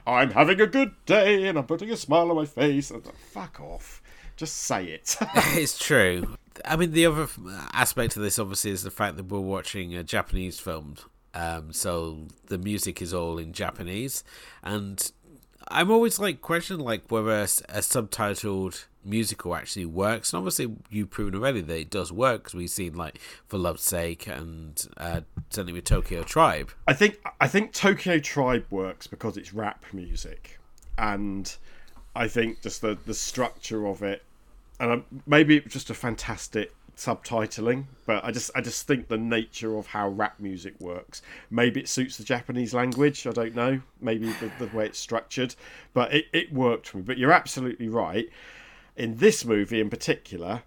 I'm having a good day and I'm putting a smile on my face. And fuck off. Just say it. it's true. I mean, the other aspect of this obviously is the fact that we're watching a Japanese film, um, so the music is all in Japanese, and I'm always like questioning like whether a subtitled musical actually works. And obviously, you've proven already that it does work because we've seen like For Love's Sake and uh, certainly with Tokyo Tribe. I think I think Tokyo Tribe works because it's rap music, and I think just the the structure of it, and maybe it was just a fantastic subtitling, but I just I just think the nature of how rap music works. Maybe it suits the Japanese language. I don't know. Maybe the, the way it's structured, but it, it worked for me. But you're absolutely right. In this movie in particular,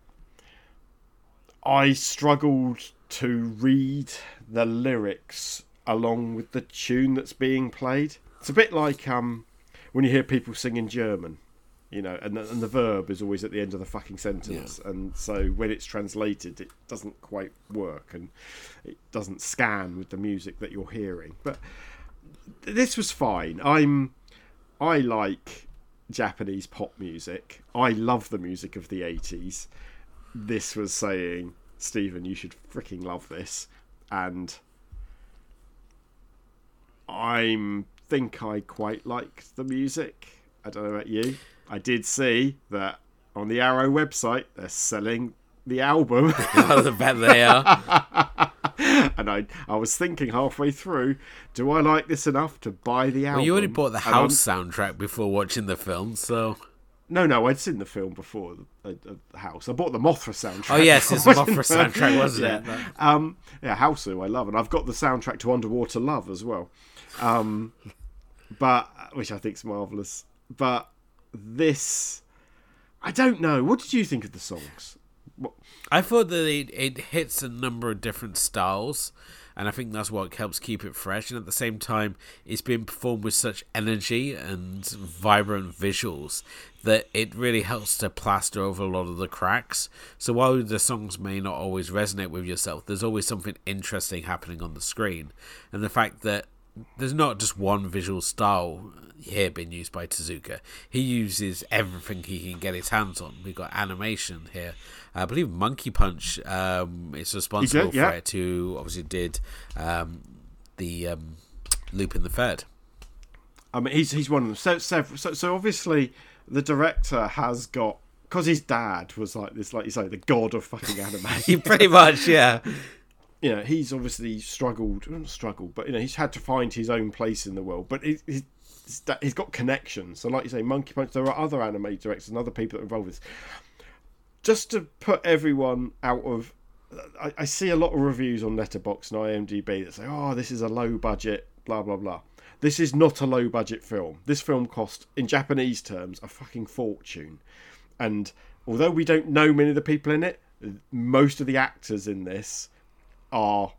I struggled to read the lyrics along with the tune that's being played. It's a bit like um, when you hear people sing in German, you know, and the, and the verb is always at the end of the fucking sentence, and so when it's translated, it doesn't quite work, and it doesn't scan with the music that you're hearing. But this was fine. I'm, I like Japanese pop music. I love the music of the 80s this was saying, Stephen, you should freaking love this, and I think I quite liked the music. I don't know about you. I did see that on the Arrow website they're selling the album, I bet they are. and I I was thinking halfway through, do I like this enough to buy the album? Well, you already bought the house soundtrack before watching the film, so. No, no, I'd seen the film before the, the, the house. I bought the Mothra soundtrack. Oh yes, it's a Mothra soundtrack, wasn't yeah. it? Um, yeah, House who I love, and I've got the soundtrack to Underwater Love as well, um, but which I think's marvelous. But this, I don't know. What did you think of the songs? What, I thought that it, it hits a number of different styles, and I think that's what helps keep it fresh. And at the same time, it's being performed with such energy and vibrant visuals that it really helps to plaster over a lot of the cracks. So while the songs may not always resonate with yourself, there's always something interesting happening on the screen. And the fact that there's not just one visual style here being used by Tezuka. He uses everything he can get his hands on. We've got animation here. I believe Monkey Punch um, is responsible yeah. for it, who obviously did um, the um, Lupin the Third. I mean, he's he's one of them. So so so, so obviously the director has got because his dad was like this, like you say, the god of fucking anime. He pretty much, yeah. You know, he's obviously struggled, struggled, but you know, he's had to find his own place in the world. But he, he's he's got connections. So, like you say, Monkey Punch. There are other anime directors and other people that are involved with. This. Just to put everyone out of, I, I see a lot of reviews on Letterboxd and IMDb that say, "Oh, this is a low budget, blah blah blah." This is not a low budget film. This film cost, in Japanese terms, a fucking fortune. And although we don't know many of the people in it, most of the actors in this are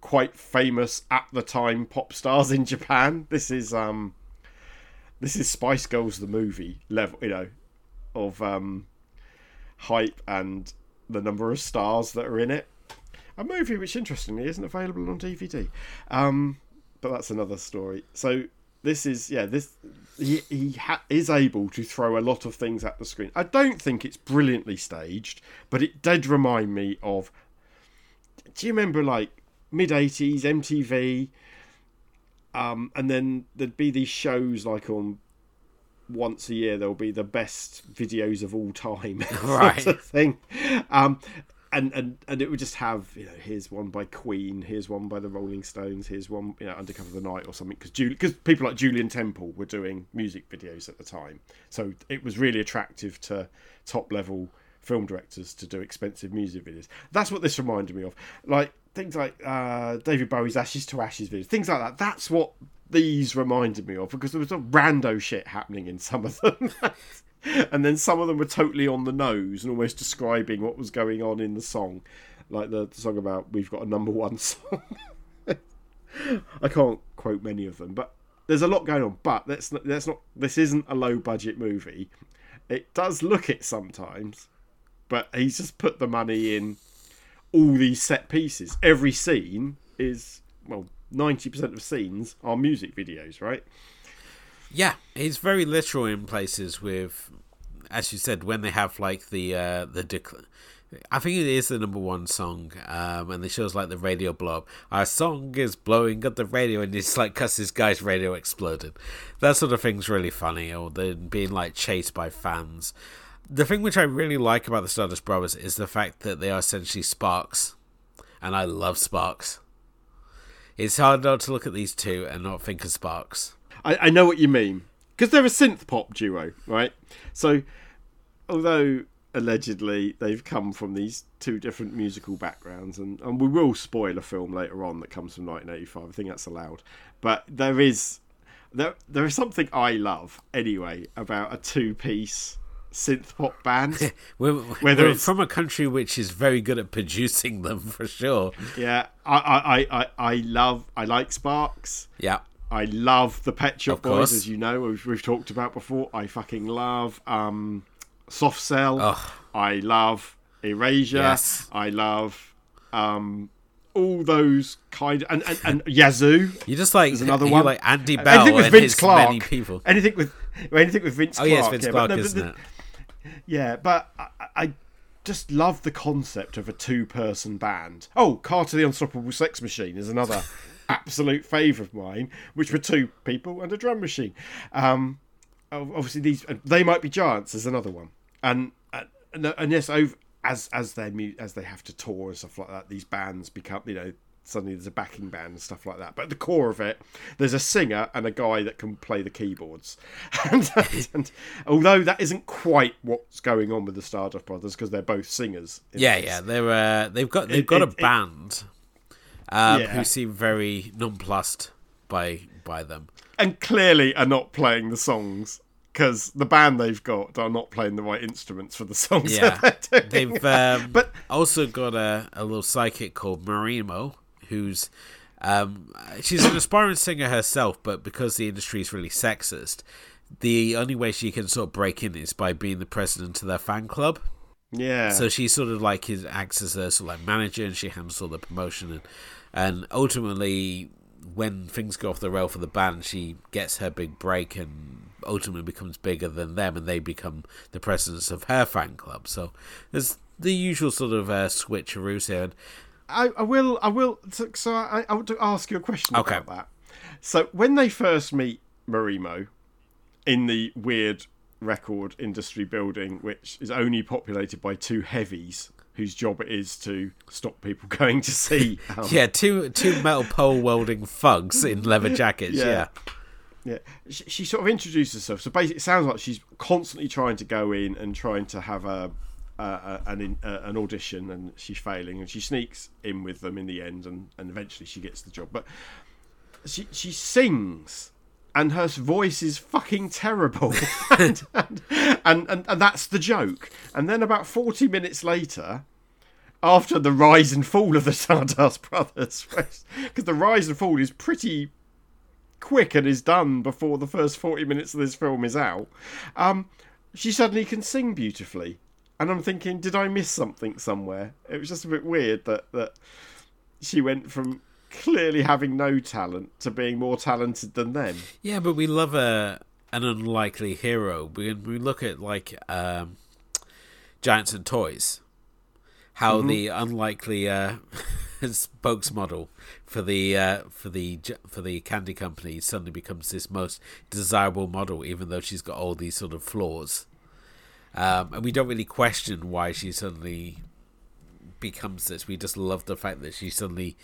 quite famous at the time pop stars in Japan. This is um this is Spice Girls the movie level, you know, of um hype and the number of stars that are in it. A movie which interestingly isn't available on DVD. Um but that's another story. So this is yeah this he, he ha- is able to throw a lot of things at the screen. I don't think it's brilliantly staged, but it did remind me of. Do you remember like mid '80s MTV? Um, and then there'd be these shows like on once a year there'll be the best videos of all time Right. sort of thing um and, and and it would just have you know here's one by Queen here's one by the Rolling Stones here's one you know Undercover the Night or something because because people like Julien Temple were doing music videos at the time so it was really attractive to top level film directors to do expensive music videos that's what this reminded me of like things like uh, David Bowie's Ashes to Ashes videos things like that that's what these reminded me of because there was a rando shit happening in some of them and then some of them were totally on the nose and almost describing what was going on in the song, like the, the song about we've got a number one song. I can't quote many of them, but there's a lot going on. But that's that's not this isn't a low budget movie. It does look it sometimes, but he's just put the money in all these set pieces. Every scene is well, ninety percent of scenes are music videos, right? Yeah, he's very literal in places with, as you said, when they have like the uh, the dec- I think it is the number one song, um, and it shows like the radio blow up. Our song is blowing up the radio, and it's like because this guy's radio exploded. That sort of thing's really funny, or then being like chased by fans. The thing which I really like about the Stardust Brothers is the fact that they are essentially Sparks, and I love Sparks. It's hard not to look at these two and not think of Sparks. I, I know what you mean because they're a synth pop duo, right? So, although allegedly they've come from these two different musical backgrounds, and, and we will spoil a film later on that comes from 1985. I think that's allowed, but there is there there is something I love anyway about a two piece synth pop band. We're, Whether we're it's- from a country which is very good at producing them for sure. yeah, I, I, I, I, love I like Sparks. Yeah. I love the Pet Shop Of course. Boys, as you know, we've, we've talked about before. I fucking love um, Soft Cell. Ugh. I love Erasure. Yes. I love um, all those kind and and, and Yazoo. You just like another one. like Andy Bell anything with and Vince his Clarke. many people. Anything with anything with Vince Oh Clarke. yes, Vince yeah, Clarke, but no, isn't the- it? Yeah, but I, I just love the concept of a two-person band. Oh, Carter the Unstoppable Sex Machine is another absolute favourite of mine, which were two people and a drum machine. Um, obviously, these they might be giants is another one, and and, and yes, over, as as they as they have to tour and stuff like that, these bands become you know suddenly there's a backing band and stuff like that. But at the core of it, there's a singer and a guy that can play the keyboards. and, and although that isn't quite what's going on with the Stardust Brothers because they're both singers. Yeah, this. yeah. They're uh, they've got they've It- got it- a it- band um, Yeah. who seem very nonplussed by by them. and clearly are not playing the songs. Because the band they've got are not playing the right instruments for the songs Yeah, that they're doing. they've um, But- also got a, a little psychic called Marimo, who's um, she's an aspiring singer herself, but because the industry is really sexist, the only way she can sort of break in is by being the president of their fan club. yeah. So she sort of like is, acts as a sort of like manager, and she handles all the promotion, and and ultimately, when things go off the rail for the band, she gets her big break, and ultimately becomes bigger than them, and they become the presidents of her fan club. So there's the usual sort of uh, switcheroos here. And I, I will. I will. So, so I, I want to ask you a question Okay. about that. So when they first meet Marimo in the weird record industry building, which is only populated by two heavies whose job it is to stop people going to see. Um, Yeah, two two metal pole welding thugs in leather jackets. Yeah. Yeah. yeah. She, she sort of introduces herself. So basically, it sounds like she's constantly trying to go in and trying to have a. Uh, an in, uh, an audition and she's failing and she sneaks in with them in the end and, and eventually she gets the job. But she she sings and her voice is fucking terrible. And, and, and, and, and that's the joke. And then about 40 minutes later after the rise and fall of the Stardust Brothers because the rise and fall is pretty quick and is done before the first 40 minutes of this film is out um, she suddenly can sing beautifully and I'm thinking did I miss something somewhere it was just a bit weird that that she went from clearly having no talent to being more talented than them. Yeah, but we love a an unlikely hero. We we look at like um, Giants and Toys, how the unlikely uh, spokesmodel for the uh, for the for the candy company suddenly becomes this most desirable model, even though she's got all these sort of flaws. Um, and we don't really question why she suddenly becomes this. We just love the fact that she suddenly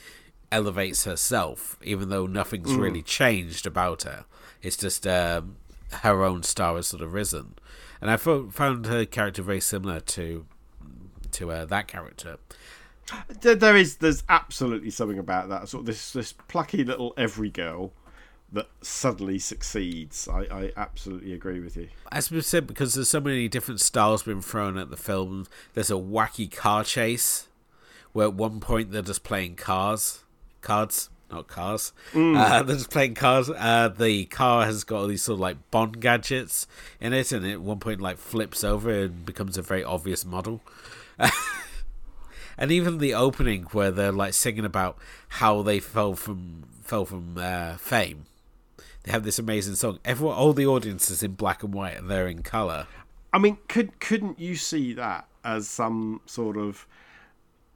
elevates herself, even though nothing's really changed about her. It's just um, her own star has sort of risen, and I fo- found her character very similar to to uh, that character. There, there is, there's absolutely something about that sort of this this plucky little every girl that suddenly succeeds. I, I absolutely agree with you. As we've said, because there's so many different styles being thrown at the film. There's a wacky car chase, where at one point they're just playing cars, cards, not cars. Uh, they're just playing cars. Uh, the car has got all these sort of like Bond gadgets in it, and at one point like flips over and becomes a very obvious model. and even the opening where they're like singing about how they fell from fell from uh, fame. They have this amazing song. Everyone, all the audience is in black and white, and they're in color. I mean, could couldn't you see that as some sort of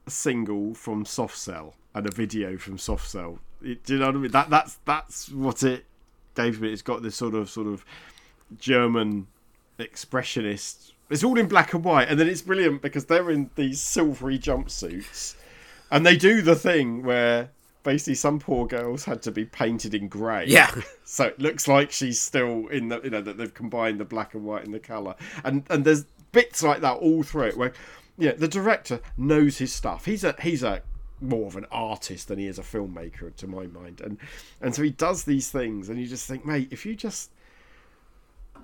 single from Soft Cell and a video from Soft Cell? It, do you know what I mean? That that's that's what it gave me. It's got this sort of sort of German expressionist. It's all in black and white, and then it's brilliant because they're in these silvery jumpsuits, and they do the thing where basically some poor girls had to be painted in grey. Yeah. so it looks like she's still in the you know that they've combined the black and white and the color, and and there's bits like that all through it where yeah the director knows his stuff. He's a he's a more of an artist than he is a filmmaker to my mind, and and so he does these things, and you just think, mate, if you just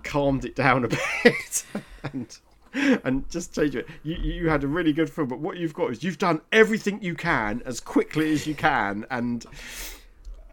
calmed it down a bit and and just change it. You you had a really good film, but what you've got is you've done everything you can as quickly as you can, and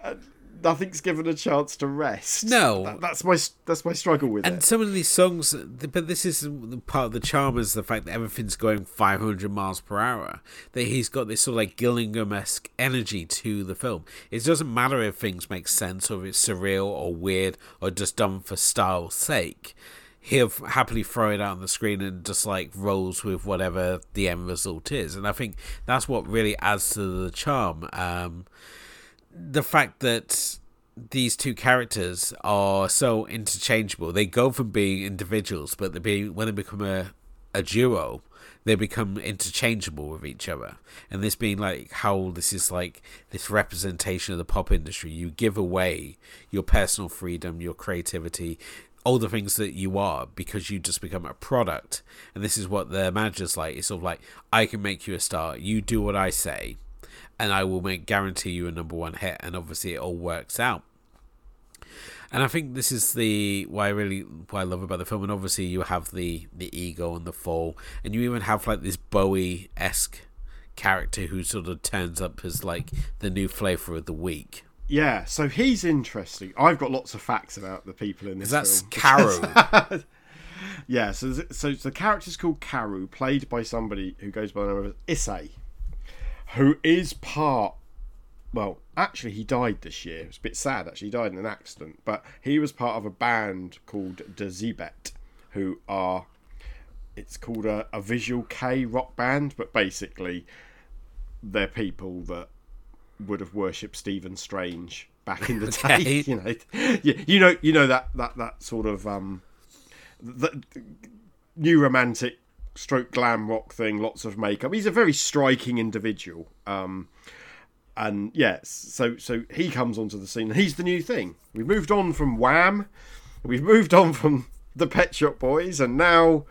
uh, nothing's given a chance to rest. No. That- that's my that's my struggle with And it. some of these songs, but this is part of the charm is the fact that everything's going 500 miles per hour. That he's got this sort of like Gilliam esque energy to the film. It doesn't matter if things make sense or if it's surreal or weird or just done for style's sake. He'll happily throw it out on the screen and just like rolls with whatever the end result is. And I think that's what really adds to the charm. Um, the fact that these two characters are so interchangeable. They go from being individuals, but they be when they become a a duo, they become interchangeable with each other. And this being like how this is like this representation of the pop industry. You give away your personal freedom, your creativity, all the things that you are because you just become a product. And this is what the manager's like. It's sort of like I can make you a star. You do what I say and I will make guarantee you a number one hit. And obviously, it all works out. And I think this is the why I really what I love about the film. And obviously, you have the the ego and the fall, and you even have like this Bowie esque character who sort of turns up as like the new flavor of the week. Yeah, so he's interesting. I've got lots of facts about the people in this. That's film. Kaoru. Yeah, so so the character's called Kaoru, played by somebody who goes by the name of Issei, who is part. Well, actually, he died this year. It's a bit sad. Actually, he died in an accident, but he was part of a band called Der Zibet, who are. It's called a, a visual kei rock band, but basically, they're people that would have worshipped Stephen Strange back in the Okay. day. You know, yeah, you know, you know that that that sort of um, the new romantic stroke glam rock thing, lots of makeup. He's a very striking individual. Um, and yes, so so he comes onto the scene. He's the new thing. We've moved on from Wham, we've moved on from the Pet Shop Boys, and now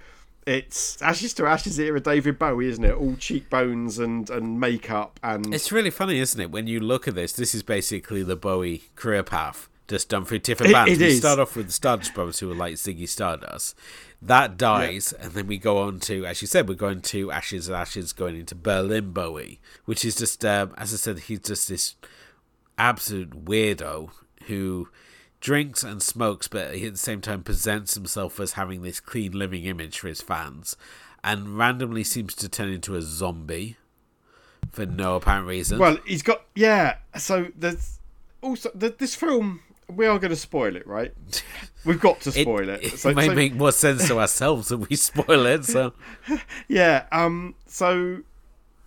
it's Ashes to Ashes era David Bowie, isn't it? All cheekbones and and makeup and It's really funny, isn't it? When you look at this, this is basically the Bowie career path, just done through different It- bands. it we is. start off with the Stardust Brothers, who were like Ziggy Stardust. That dies, and then we go on to, as you said, we're going to Ashes and Ashes, going into Berlin Bowie, which is just, um, as I said, he's just this absolute weirdo who drinks and smokes, but he at the same time presents himself as having this clean living image for his fans, and randomly seems to turn into a zombie for no apparent reason. Well, he's got yeah. So there's also th this film. We are going to spoil it, right? We've got to spoil it. It, So- may so- make more sense to ourselves if we spoil it. So Yeah. Um. So,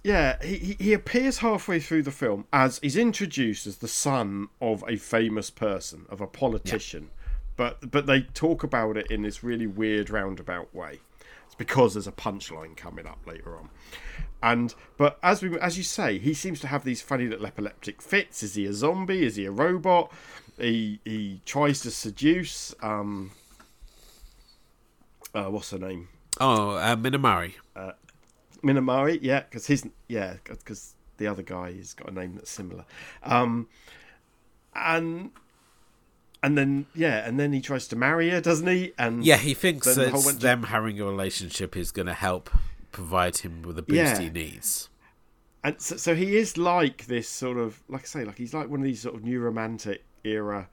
yeah, he he- appears halfway through the film as he's introduced as the son of a famous person, of a politician, but but they talk about it in this really weird roundabout way. It's because there's a punchline coming up later on. And but as we as you say, he seems to have these funny little epileptic fits. Is he a zombie? Is he a robot? He he tries to seduce um uh, what's her name? oh, uh, Minamari. Minamari, yeah, because he's yeah, because the other guy has got a name that's similar, um, and and then yeah, and then he tries to marry her, doesn't he? And Yeah, he thinks Then the that of- them having a relationship is going to help provide him with the boost Yeah. he needs. and so, so he is like this sort of like I say, like he's like one of these sort of new romantic era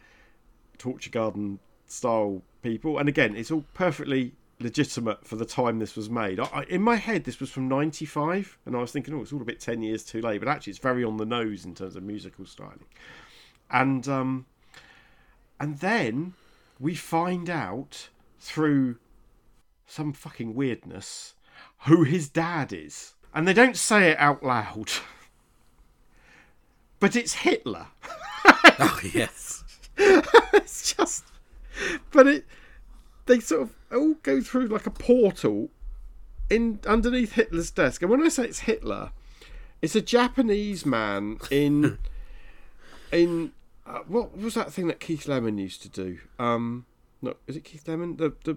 torture garden style people. And again, it's all perfectly legitimate for the time this was made. I, I, in my head, this was from '95, and I was thinking, oh, it's all a bit ten years too late. But actually, it's very on the nose in terms of musical styling. And um, and then we find out through some fucking weirdness who his dad is. And they don't say it out loud. But it's Hitler. Oh yes, it's just but it they sort of all go through like a portal in underneath Hitler's desk. And when I say it's Hitler, it's a Japanese man in in uh, what was that thing that Keith Lemon used to do? Um no, is it Keith Lemon? The the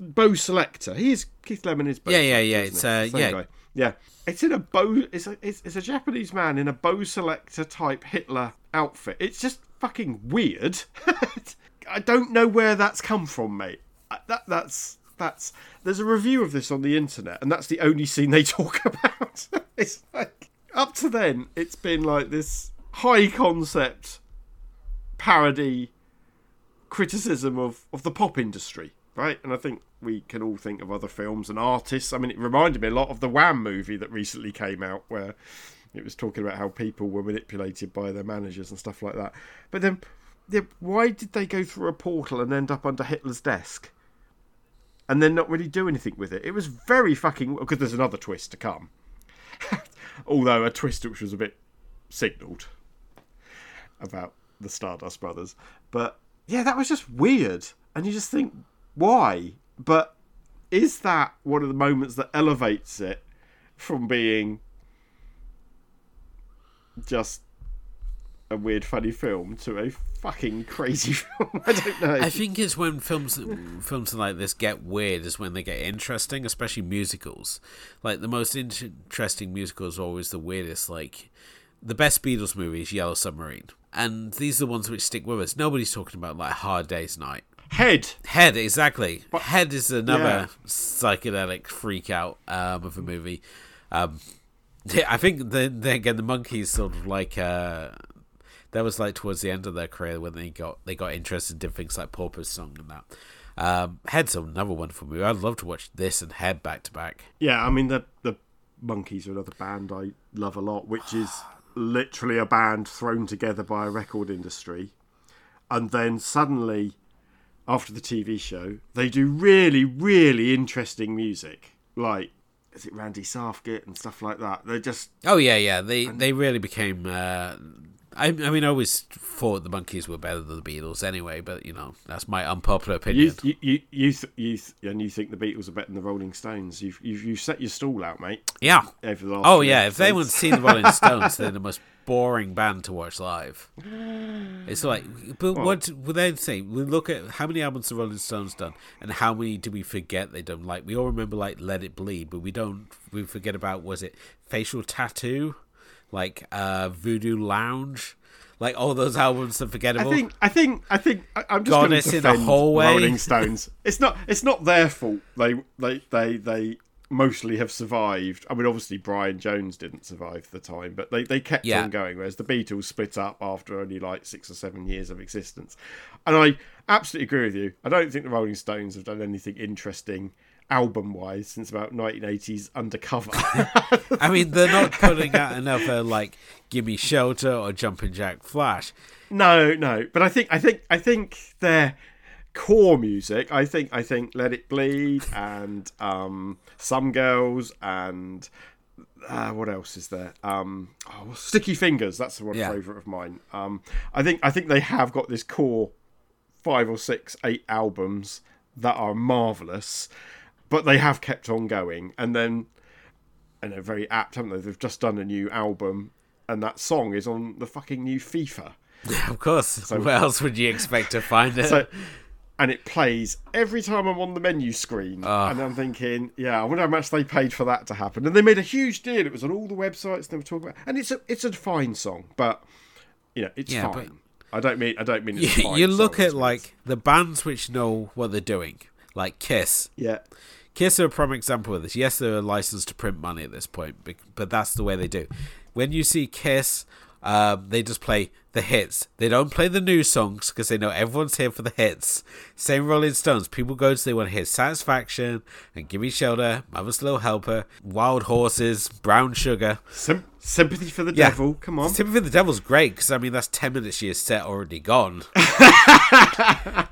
Bo' Selecta. He is Keith Lemon is bow Yeah, yeah, yeah, it's, it? uh, yeah. guy. Yeah, it's in a bow. It's a it's, it's a Japanese man in a Bo' Selecta type Hitler outfit. It's just fucking weird. I don't know where that's come from, mate. That that's that's. There's a review of this on the internet, and that's the only scene they talk about. it's like up to then, it's been like this high concept parody criticism of, of the pop industry, right? And I think we can all think of other films and artists. I mean, it reminded me a lot of the Wham movie that recently came out, where it was talking about how people were manipulated by their managers and stuff like that. But then, why did they go through a portal and end up under Hitler's desk? And then not really do anything with it. It was very fucking oh, because there's another twist to come. Although a twist which was a bit signalled about the Stardust Brothers. But yeah, that was just weird. And you just think, why? But is that one of the moments that elevates it from being just a weird, funny film to a fucking crazy film? I don't know. I think it's when films films like this get weird is when they get interesting, especially musicals. Like the most interesting musicals are always the weirdest. Like the best Beatles movie is Yellow Submarine, and these are the ones which stick with us. Nobody's talking about like Hard Day's Night. Head. Head, exactly. Head is another Yeah. psychedelic freak out um, of a movie. Um, I think then then again the Monkees sort of like uh, that was like towards the end of their career when they got they got interested in things like Porpoise Song and that. Um, Head's another wonderful movie. I'd love to watch this and Head back to back. Yeah, I mean the the Monkees are another band I love a lot, which is literally a band thrown together by a record industry, and then suddenly, after the TV show, they do really really interesting music, like is it Randy Scouse Git and stuff like that. They're just Oh yeah, yeah. They they really became uh, I, I mean, I always thought the Monkees were better than the Beatles anyway, but you know that's my unpopular opinion. you you you, th- you and you think the Beatles are better than the Rolling Stones? You've you've, you've set your stall out, mate. yeah. Over the last Oh yeah. If anyone's seen the Rolling Stones, they're the most boring band to watch live. It's like, but what would they say? We look at how many albums the Rolling Stones done, and how many do we forget they done? Like we all remember like Let It Bleed, but we don't. We forget about was it Facial Tattoo, like uh Voodoo Lounge, like all those albums are I forgettable. I think I think I- think, I'm just going Goddess to in a defend Hallway. Rolling Stones. It's not it's not their fault. They they they they mostly have survived. I mean, obviously Brian Jones didn't survive the time, but they they kept Yeah. on going. Whereas the Beatles split up after only like six or seven years of existence. And I absolutely agree with you. I don't think the Rolling Stones have done anything interesting. Album wise, since about 1980s Undercover. I mean, they're not putting out another like "Gimme Shelter" or "Jumpin' Jack Flash." No, no, but I think I think I think their core music. I think I think Let It Bleed and um, Some Girls and uh, what else is there? Um, oh, Sticky Fingers. That's the one Yeah. favorite of mine. Um, I think I think they have got this core five or six, eight albums that are marvelous, but they have kept on going, and then and they're very apt, haven't they? They've just done a new album, and that song is on the fucking new FIFA. Of course. So, Where else would you expect to find it? So, and it plays every time I'm on the menu screen, Ah. and I'm thinking, yeah, I wonder how much they paid for that to happen. And they made a huge deal. It was on all the websites they were talking about, and it's a it's a fine song, but you know, it's Yeah, fine. I don't mean I don't mean it's you, fine you look at like the bands which know what they're doing, like Kiss. yeah, Kiss are a prime example of this. Yes, they're licensed to print money at this point, but that's the way they do. When you see Kiss, um, they just play the hits. They don't play the new songs because they know everyone's here for the hits. Same Rolling Stones. People go to they want to hear Satisfaction and Give Me Shelter, Mother's Little Helper, Wild Horses, Brown Sugar. Sym- sympathy for the Yeah. devil. Come on, Sympathy for the Devil's great because I mean that's ten minutes she your set already gone.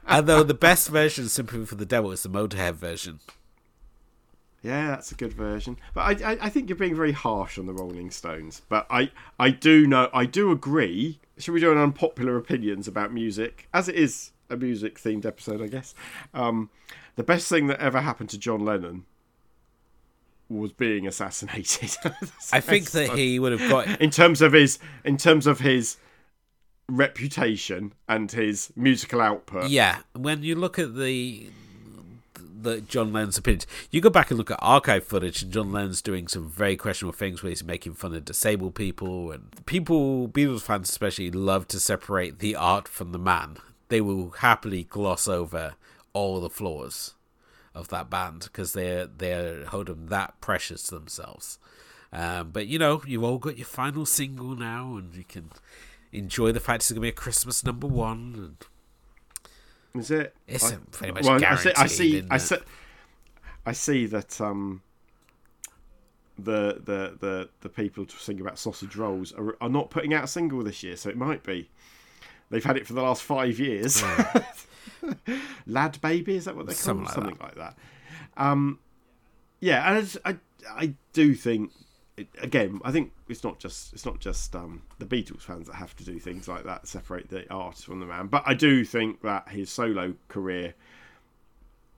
and though the best version of Sympathy for the Devil is the Motorhead version. Yeah, that's a good version. But I, I, I think you're being very harsh on the Rolling Stones. But I, I do know, I do agree. Should we do an unpopular opinions about music, as it is a music themed episode, I guess? Um, the best thing that ever happened to John Lennon was being assassinated. I think that he would have got in terms of his, in terms of his reputation and his musical output. Yeah, when you look at the the John Lennon's opinions, you go back and look at archive footage, and John Lennon's doing some very questionable things where he's making fun of disabled people, and people, Beatles fans especially, love to separate the art from the man. They will happily gloss over all the flaws of that band because they're they hold them that precious to themselves. Um, but you know, you've all got your final single now, and you can enjoy the fact it's going to be a Christmas number one. And Is it? It's I- pretty much well, I see. I guaranteed, see. I see. I see that um, the the the the people to sing about sausage rolls are, are not putting out a single this year, so it might be. They've had it for the last five years. LadBaby, is that what they call Something like Something like that. Um, yeah, and I, I I do think again, I think it's not just it's not just um, the Beatles fans that have to do things like that, separate the artist from the man. But I do think that his solo career,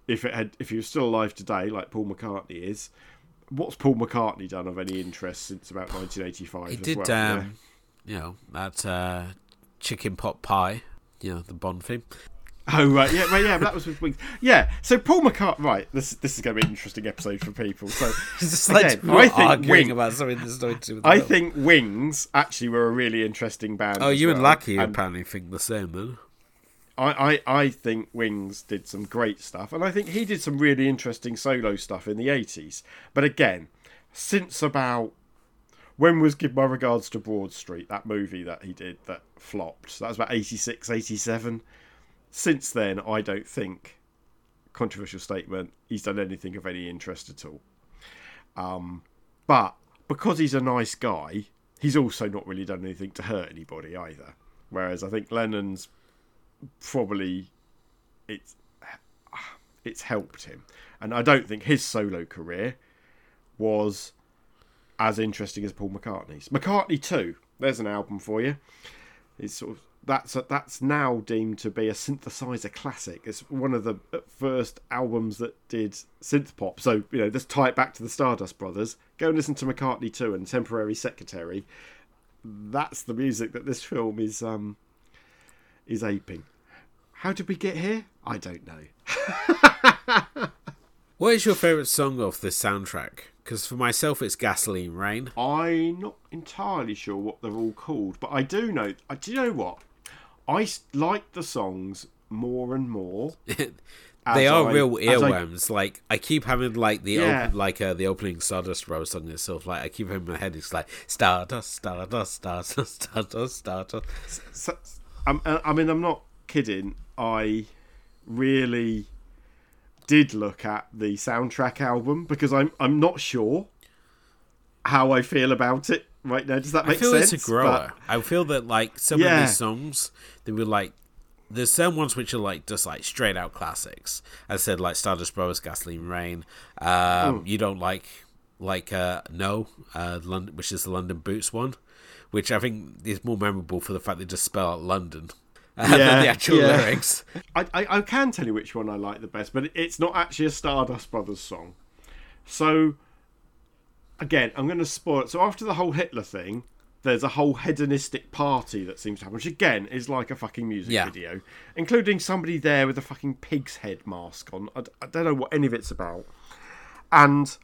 if it had, if he was still alive today, like Paul McCartney is, what's Paul McCartney done of any interest since about 1985? He as did, well, yeah? um, you know, that uh, chicken pot pie, you know, the Bond theme. Oh right, yeah, well, yeah, that was with Wings. Yeah, so Paul McCartney. Right, this this is going to be an interesting episode for people. So like Again, we I think arguing Wing- about something to the I think Wings actually were a really interesting band. Oh, you and well. Lucky And apparently think the same, then. I, I, I think Wings did some great stuff, and I think he did some really interesting solo stuff in the 80s. But again, since about when was Give My Regards to Broad Street, that movie that he did that flopped? That was about 86, 87. Since then, I don't think, controversial statement, he's done anything of any interest at all. Um, but because he's a nice guy, he's also not really done anything to hurt anybody either. Whereas I think Lennon's probably it's it's helped him, and I don't think his solo career was as interesting as Paul McCartney's. McCartney too. there's an album for you. It's sort of that's that's now deemed to be a synthesizer classic. It's one of the first albums that did synth pop. So you know, let's tie it back to the Stardust Brothers. Go and listen to McCartney Two and Temporary Secretary. That's the music that this film is um is aping. How did we get here? I don't know. what is your favourite song off this soundtrack? Because for myself, it's Gasoline Rain. I'm not entirely sure what they're all called, but I do know. I do you know what? I like the songs more and more. they are I, real earworms. I, like I keep having like the yeah. op- like uh, the opening Stardust Rose song itself. Like I keep having in my head. It's like Stardust, Stardust, Stardust, Stardust, Stardust. So, um, I mean, I'm not kidding. I really did look at the soundtrack album because I'm I'm not sure how I feel about it right now. Does that make I feel sense? it's a grower. But, I feel that like some yeah. of these songs, they were like there's some ones which are like just like straight out classics. I said, like Stardust Brothers, Gasoline Rain. Um, you don't like like uh, No, uh, London, which is the London Boots one, which I think is more memorable for the fact they just spell out London. Uh, yeah, than the actual yeah. lyrics. I, I, I can tell you which one I like the best, but it's not actually a Stardust Brothers song. So again, I'm going to spoil it. So after the whole Hitler thing, there's a whole hedonistic party that seems to happen, which again is like a fucking music yeah. video, including somebody there with a fucking pig's head mask on. I, I don't know what any of it's about. And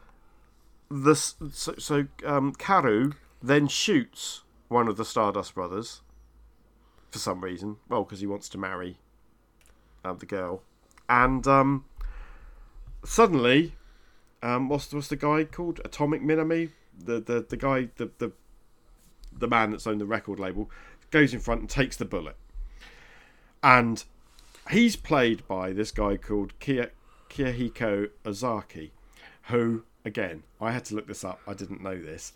the so, so um, Kaoru then shoots one of the Stardust brothers for some reason. Well, because he wants to marry uh, the girl, and um, suddenly um, what's what's the guy called? Atomic Minami, the the the guy, the the the man that's owned the record label, goes in front and takes the bullet, and he's played by this guy called Kia, Ozaki, who again I had to look this up. I didn't know this,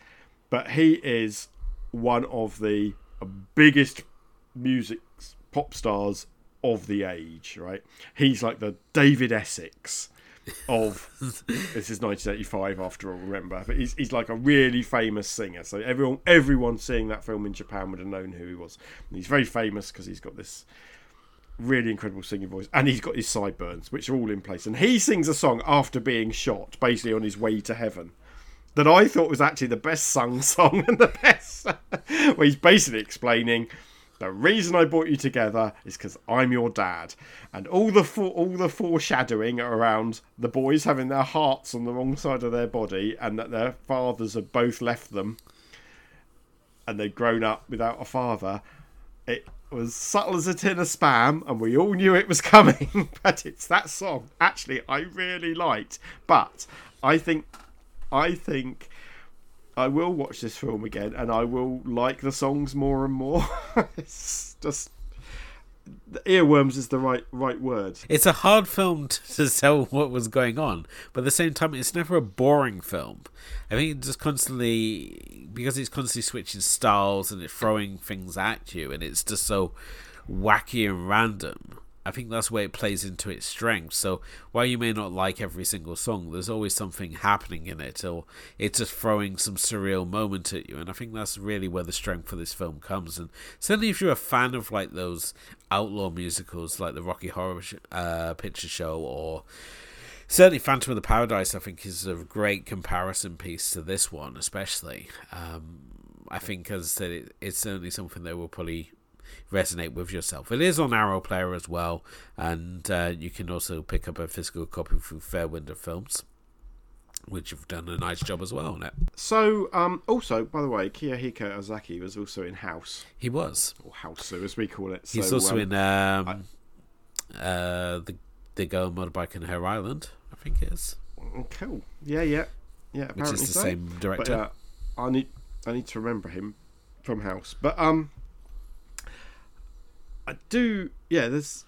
but he is one of the biggest music pop stars of the age. Right, he's like the David Essex of this is 1985 after all remember. But he's, he's like a really famous singer. So everyone everyone seeing that film in japan would have known who he was. And he's very famous because he's got this really incredible singing voice and he's got his sideburns which are all in place. And he sings a song after being shot basically on his way to heaven that i thought was actually the best sung song and the best where he's basically explaining the reason I brought you together is because I'm your dad, and all the for- all the foreshadowing around the boys having their hearts on the wrong side of their body, and that their fathers have both left them, and they've grown up without a father. It was subtle as a tin of spam, and we all knew it was coming. but it's that song actually I really liked, but I think I think I will watch this film again, and I will like the songs more and more. it's just earworms is the right right word. It's a hard film to tell what was going on, but at the same time, it's never a boring film. I think just constantly because it's constantly switching styles and it's throwing things at you, and it's just so wacky and random. I think that's where it plays into its strength. So while you may not like every single song, there's always something happening in it, or it's just throwing some surreal moment at you. And I think that's really where the strength for this film comes. And certainly, if you're a fan of like those outlaw musicals, like the Rocky Horror uh, Picture Show, or certainly Phantom of the Paradise, I think is a great comparison piece to this one, especially. Um, I think, as I said, it, it's certainly something that will probably resonate with yourself. It is on Arrow Player as well, and uh, you can also pick up a physical copy through Third Window Films, which have done a nice job as well on it. So, um, also, by the way, Kiyohiko Ozaki was also in House. He was, or House, as we call it. He's so, also um, in um, I... uh, the the Girl Motorbike in Her Island. I think it is. Cool. Yeah, yeah, yeah. Which is the so. same director. But, uh, I need I need to remember him from House, but um, I do. Yeah, there's.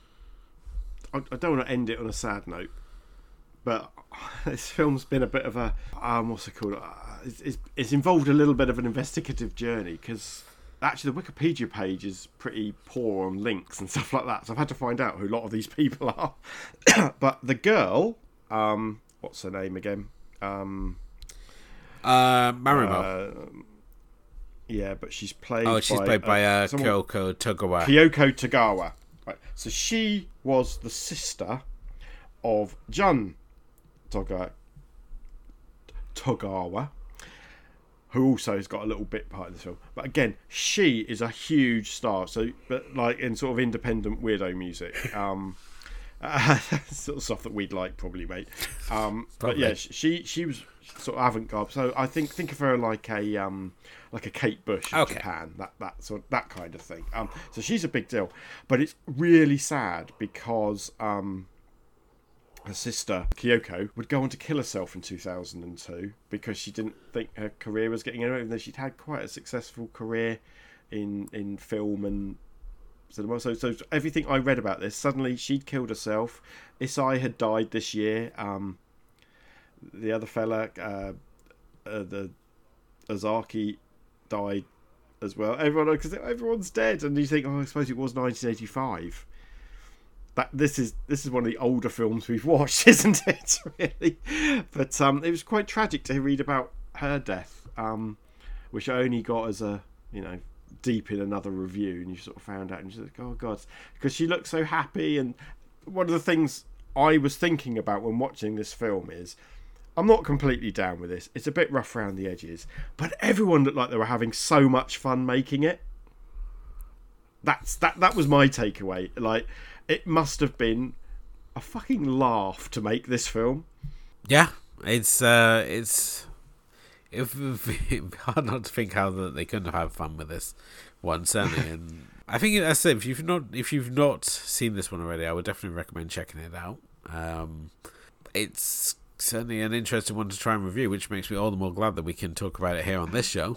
I, I don't want to end it on a sad note, but this film's been a bit of a um, what's it called? Uh, it's, it's, it's involved a little bit of an investigative journey because actually the Wikipedia page is pretty poor on links and stuff like that. So I've had to find out who a lot of these people are. but the girl, um, what's her name again? Um, uh, Marimo. Uh, Yeah, but she's played. Oh, she's by, played by uh, someone- Kyoko Togawa. Kyoko Tagawa. Right. So she was the sister of Jun Toga Togawa, who also has got a little bit part in this film. But again, she is a huge star. So, but like in sort of independent weirdo music. Um, uh, sort of stuff that we'd like, probably, mate. Um, but yeah, she she was sort of avant-garde. So I think think of her like a um, like a Kate Bush in Okay. Japan, that that sort that kind of thing. Um, so she's a big deal. But it's really sad because um, her sister Kyoko would go on to kill herself in 2002 because she didn't think her career was getting anywhere, even though she'd had quite a successful career in in film and cinema. So, so everything I read about this, suddenly she'd killed herself. Issay had died this year. Um, the other fella, uh, uh, the Ozaki, died as well. Everyone, because everyone's dead, and you think, oh, I suppose it was 1985 that this is this is one of the older films we've watched, isn't it? Really, but um, it was quite tragic to read about her death, um, which I only got as a you know deep in another review, and you sort of found out, and you're like, oh god, because she looked so happy. And one of the things I was thinking about when watching this film is. I'm not completely down with this. It's a bit rough around the edges, but everyone looked like they were having so much fun making it that's that that was my takeaway like it must have been a fucking laugh to make this film Yeah, it's uh, it's if, if hard not to think how that they couldn't have fun with this one certainly, and I think as I said, if you've not if you've not seen this one already, I would definitely recommend checking it out. Um, it's certainly an interesting one to try and review, which makes me all the more glad that we can talk about it here on this show.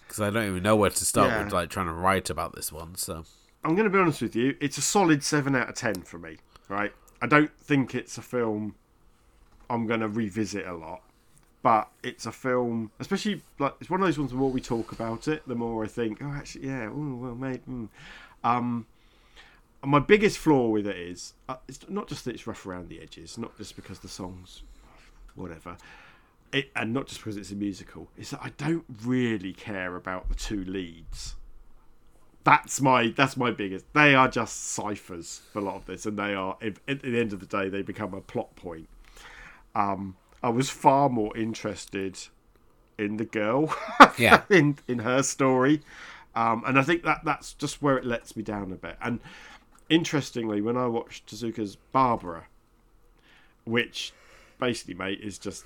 Because I don't even know where to start Yeah. with, like trying to write about this one. So i'm going to be honest with you it's a solid 7 out of 10 for me right i don't think it's a film i'm going to revisit a lot but it's a film especially like it's one of those ones the more we talk about it the more i think oh actually yeah ooh, well mate mm. um my biggest flaw with it is uh, it's not just that it's rough around the edges not just because the songs whatever it, and not just because it's a musical is that i don't really care about the two leads that's my that's my biggest they are just ciphers for a lot of this and they are if, at the end of the day they become a plot point um i was far more interested in the girl Yeah. in in her story um and i think that that's just where it lets me down a bit and interestingly when i watched Tezuka's barbara which basically mate is just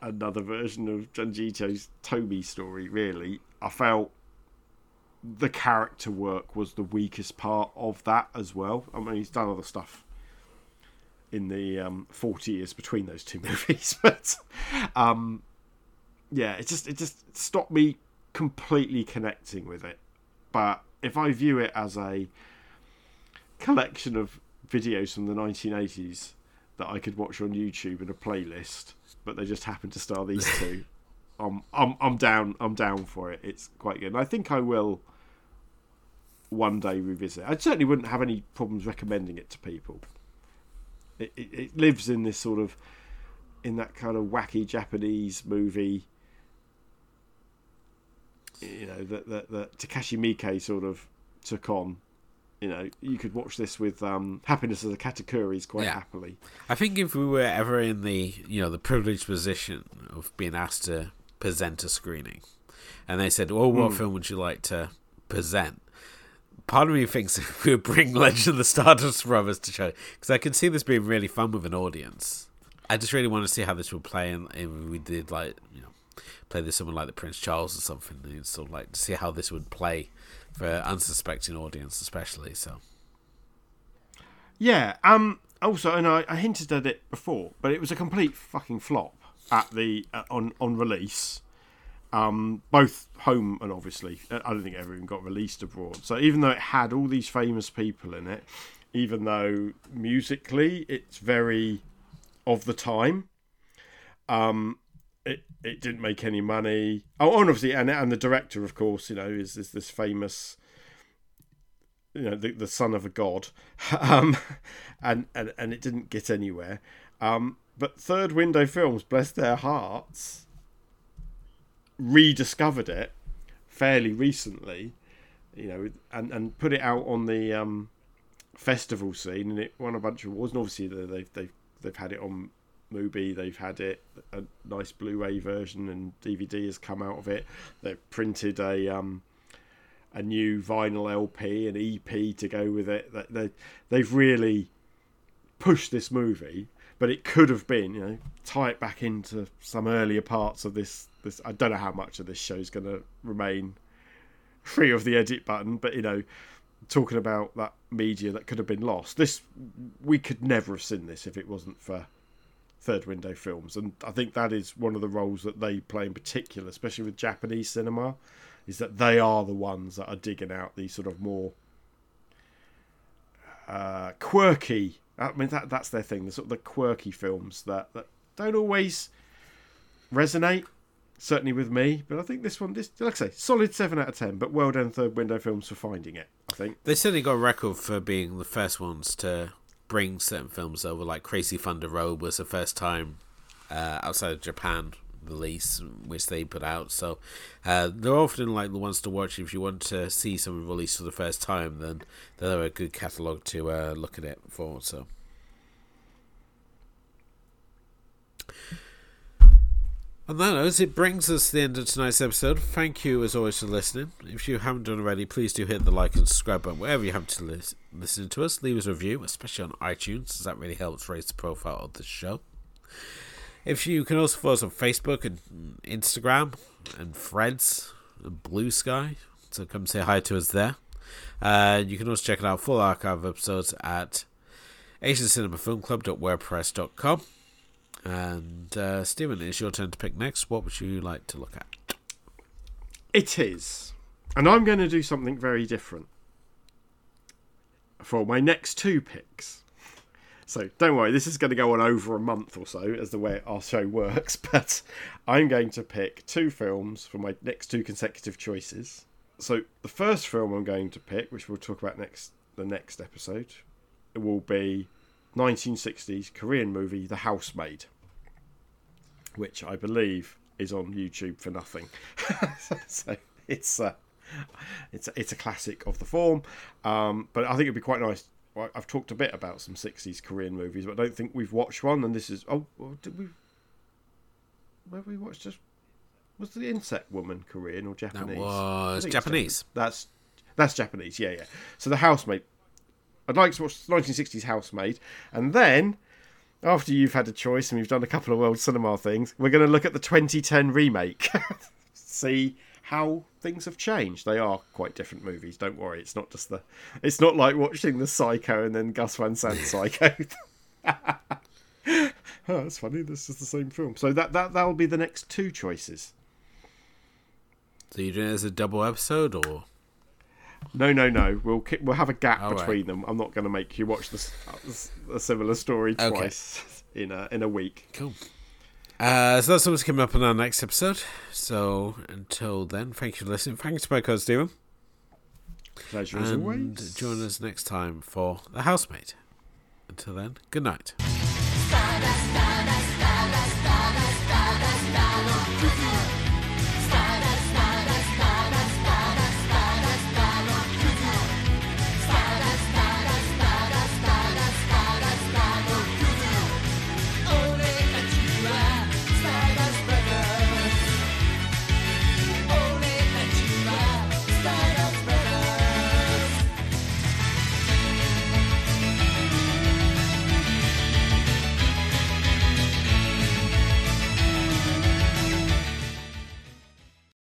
another version of Junjito's Toby story really i felt the character work was the weakest part of that as well. I mean, he's done other stuff in the um, 40 years between those two movies, but um, yeah, it just it just stopped me completely connecting with it. But if I view it as a collection of videos from the 1980s that I could watch on YouTube in a playlist, but they just happen to star these two. I'm, I'm I'm down I'm down for it. It's quite good. And I think I will one day revisit. I certainly wouldn't have any problems recommending it to people. It, it, it lives in this sort of in that kind of wacky Japanese movie. You know that that that Takashi Miike sort of took on. You know, you could watch this with um, happiness as a katakuri's quite Yeah. happily. I think if we were ever in the you know the privileged position of being asked to present a screening, and they said, "Well, what film would you like to present?" Part of me thinks we would bring Legend of the Stardust Brothers to show because I can see this being really fun with an audience. I just really want to see how this would play, and if we did like you know play this someone like the Prince Charles or something, and sort of like to see how this would play for unsuspecting audience, especially. So Yeah. Um. Also, and I, I hinted at it before, but it was a complete fucking flop at the uh, on on release. Um, both home and obviously, I don't think it ever even got released abroad. So even though it had all these famous people in it, even though musically it's very of the time, um, it it didn't make any money. Oh, and obviously, and and the director, of course, you know, is is this famous you know the, the son of a god um and, and and it didn't get anywhere um but third window films bless their hearts rediscovered it fairly recently, you know, and and put it out on the um, festival scene, and it won a bunch of awards. And obviously, they've they've they've had it on Mubi, they've had it a nice Blu-ray version, and DVD has come out of it. They've printed a um, a new vinyl LP, an EP to go with it. They they've really pushed this movie, but it could have been, you know, tie it back into some earlier parts of this. This I don't know how much of this show is going to remain free of the edit button, but you know, talking about that media that could have been lost. This we could never have seen this if it wasn't for third window films, and I think that is one of the roles that they play in particular, especially with Japanese cinema, is that they are the ones that are digging out these sort of more uh, quirky. I mean, that that's their thing. The sort of the quirky films that that don't always resonate certainly with me. But I think this one, this like I say, solid seven out of ten. But well done, third window films for finding it. I think they certainly got a record for being the first ones to bring certain films over. Like Crazy Thunder Road was the first time uh, outside of Japan release which they put out. So uh, they're often like the ones to watch if you want to see something released for the first time. Then they're a good catalog to uh, look at it for. So. On that note, it brings us to the end of tonight's episode. Thank you, as always, for listening. If you haven't done already, please do hit the like and subscribe button wherever you happen to lis- listen to us. Leave us a review, especially on iTunes, as that really helps raise the profile of the show. If you can also follow us on Facebook and Instagram and Threads and Blue Sky, so come say hi to us there. Uh, you can also check out full archive episodes at AsianCinemaFilmClub.wordpress.com. And uh, Stephen, it's your turn to pick next. What would you like to look at? It is. And I'm going to do something very different for my next two picks. So don't worry, this is going to go on over a month or so as the way our show works. But I'm going to pick two films for my next two consecutive choices. So the first film I'm going to pick, which we'll talk about next the next episode, will be 1960s Korean movie The Housemaid, which I believe is on YouTube for nothing. so it's a, it's a, it's a classic of the form, um, but I think it'd be quite nice. I've talked a bit about some 60s Korean movies, but I don't think we've watched one. And this is oh, did we? Where we watched just was the Insect Woman Korean or Japanese? That was Japanese. That's that's Japanese. Yeah, yeah. So the housemaid I'd like to watch 1960s Housemaid, and then after you've had a choice and we've done a couple of world cinema things, we're going to look at the 2010 remake. See how things have changed. They are quite different movies. Don't worry. It's not just the. It's not like watching the Psycho and then Gus Van Sant Psycho. oh, that's funny. This is the same film. So that that that'll be the next two choices. So you're doing it as a double episode, or no, no, no. We'll we'll have a gap All between right. them. I'm not going to make you watch this a similar story twice okay. in a in a week. Cool. Uh, so that's what's coming up in our next episode. So until then, thank you for listening. Thanks to my co Stephen. Pleasure as always. Join us next time for The Housemaid. Until then, good night.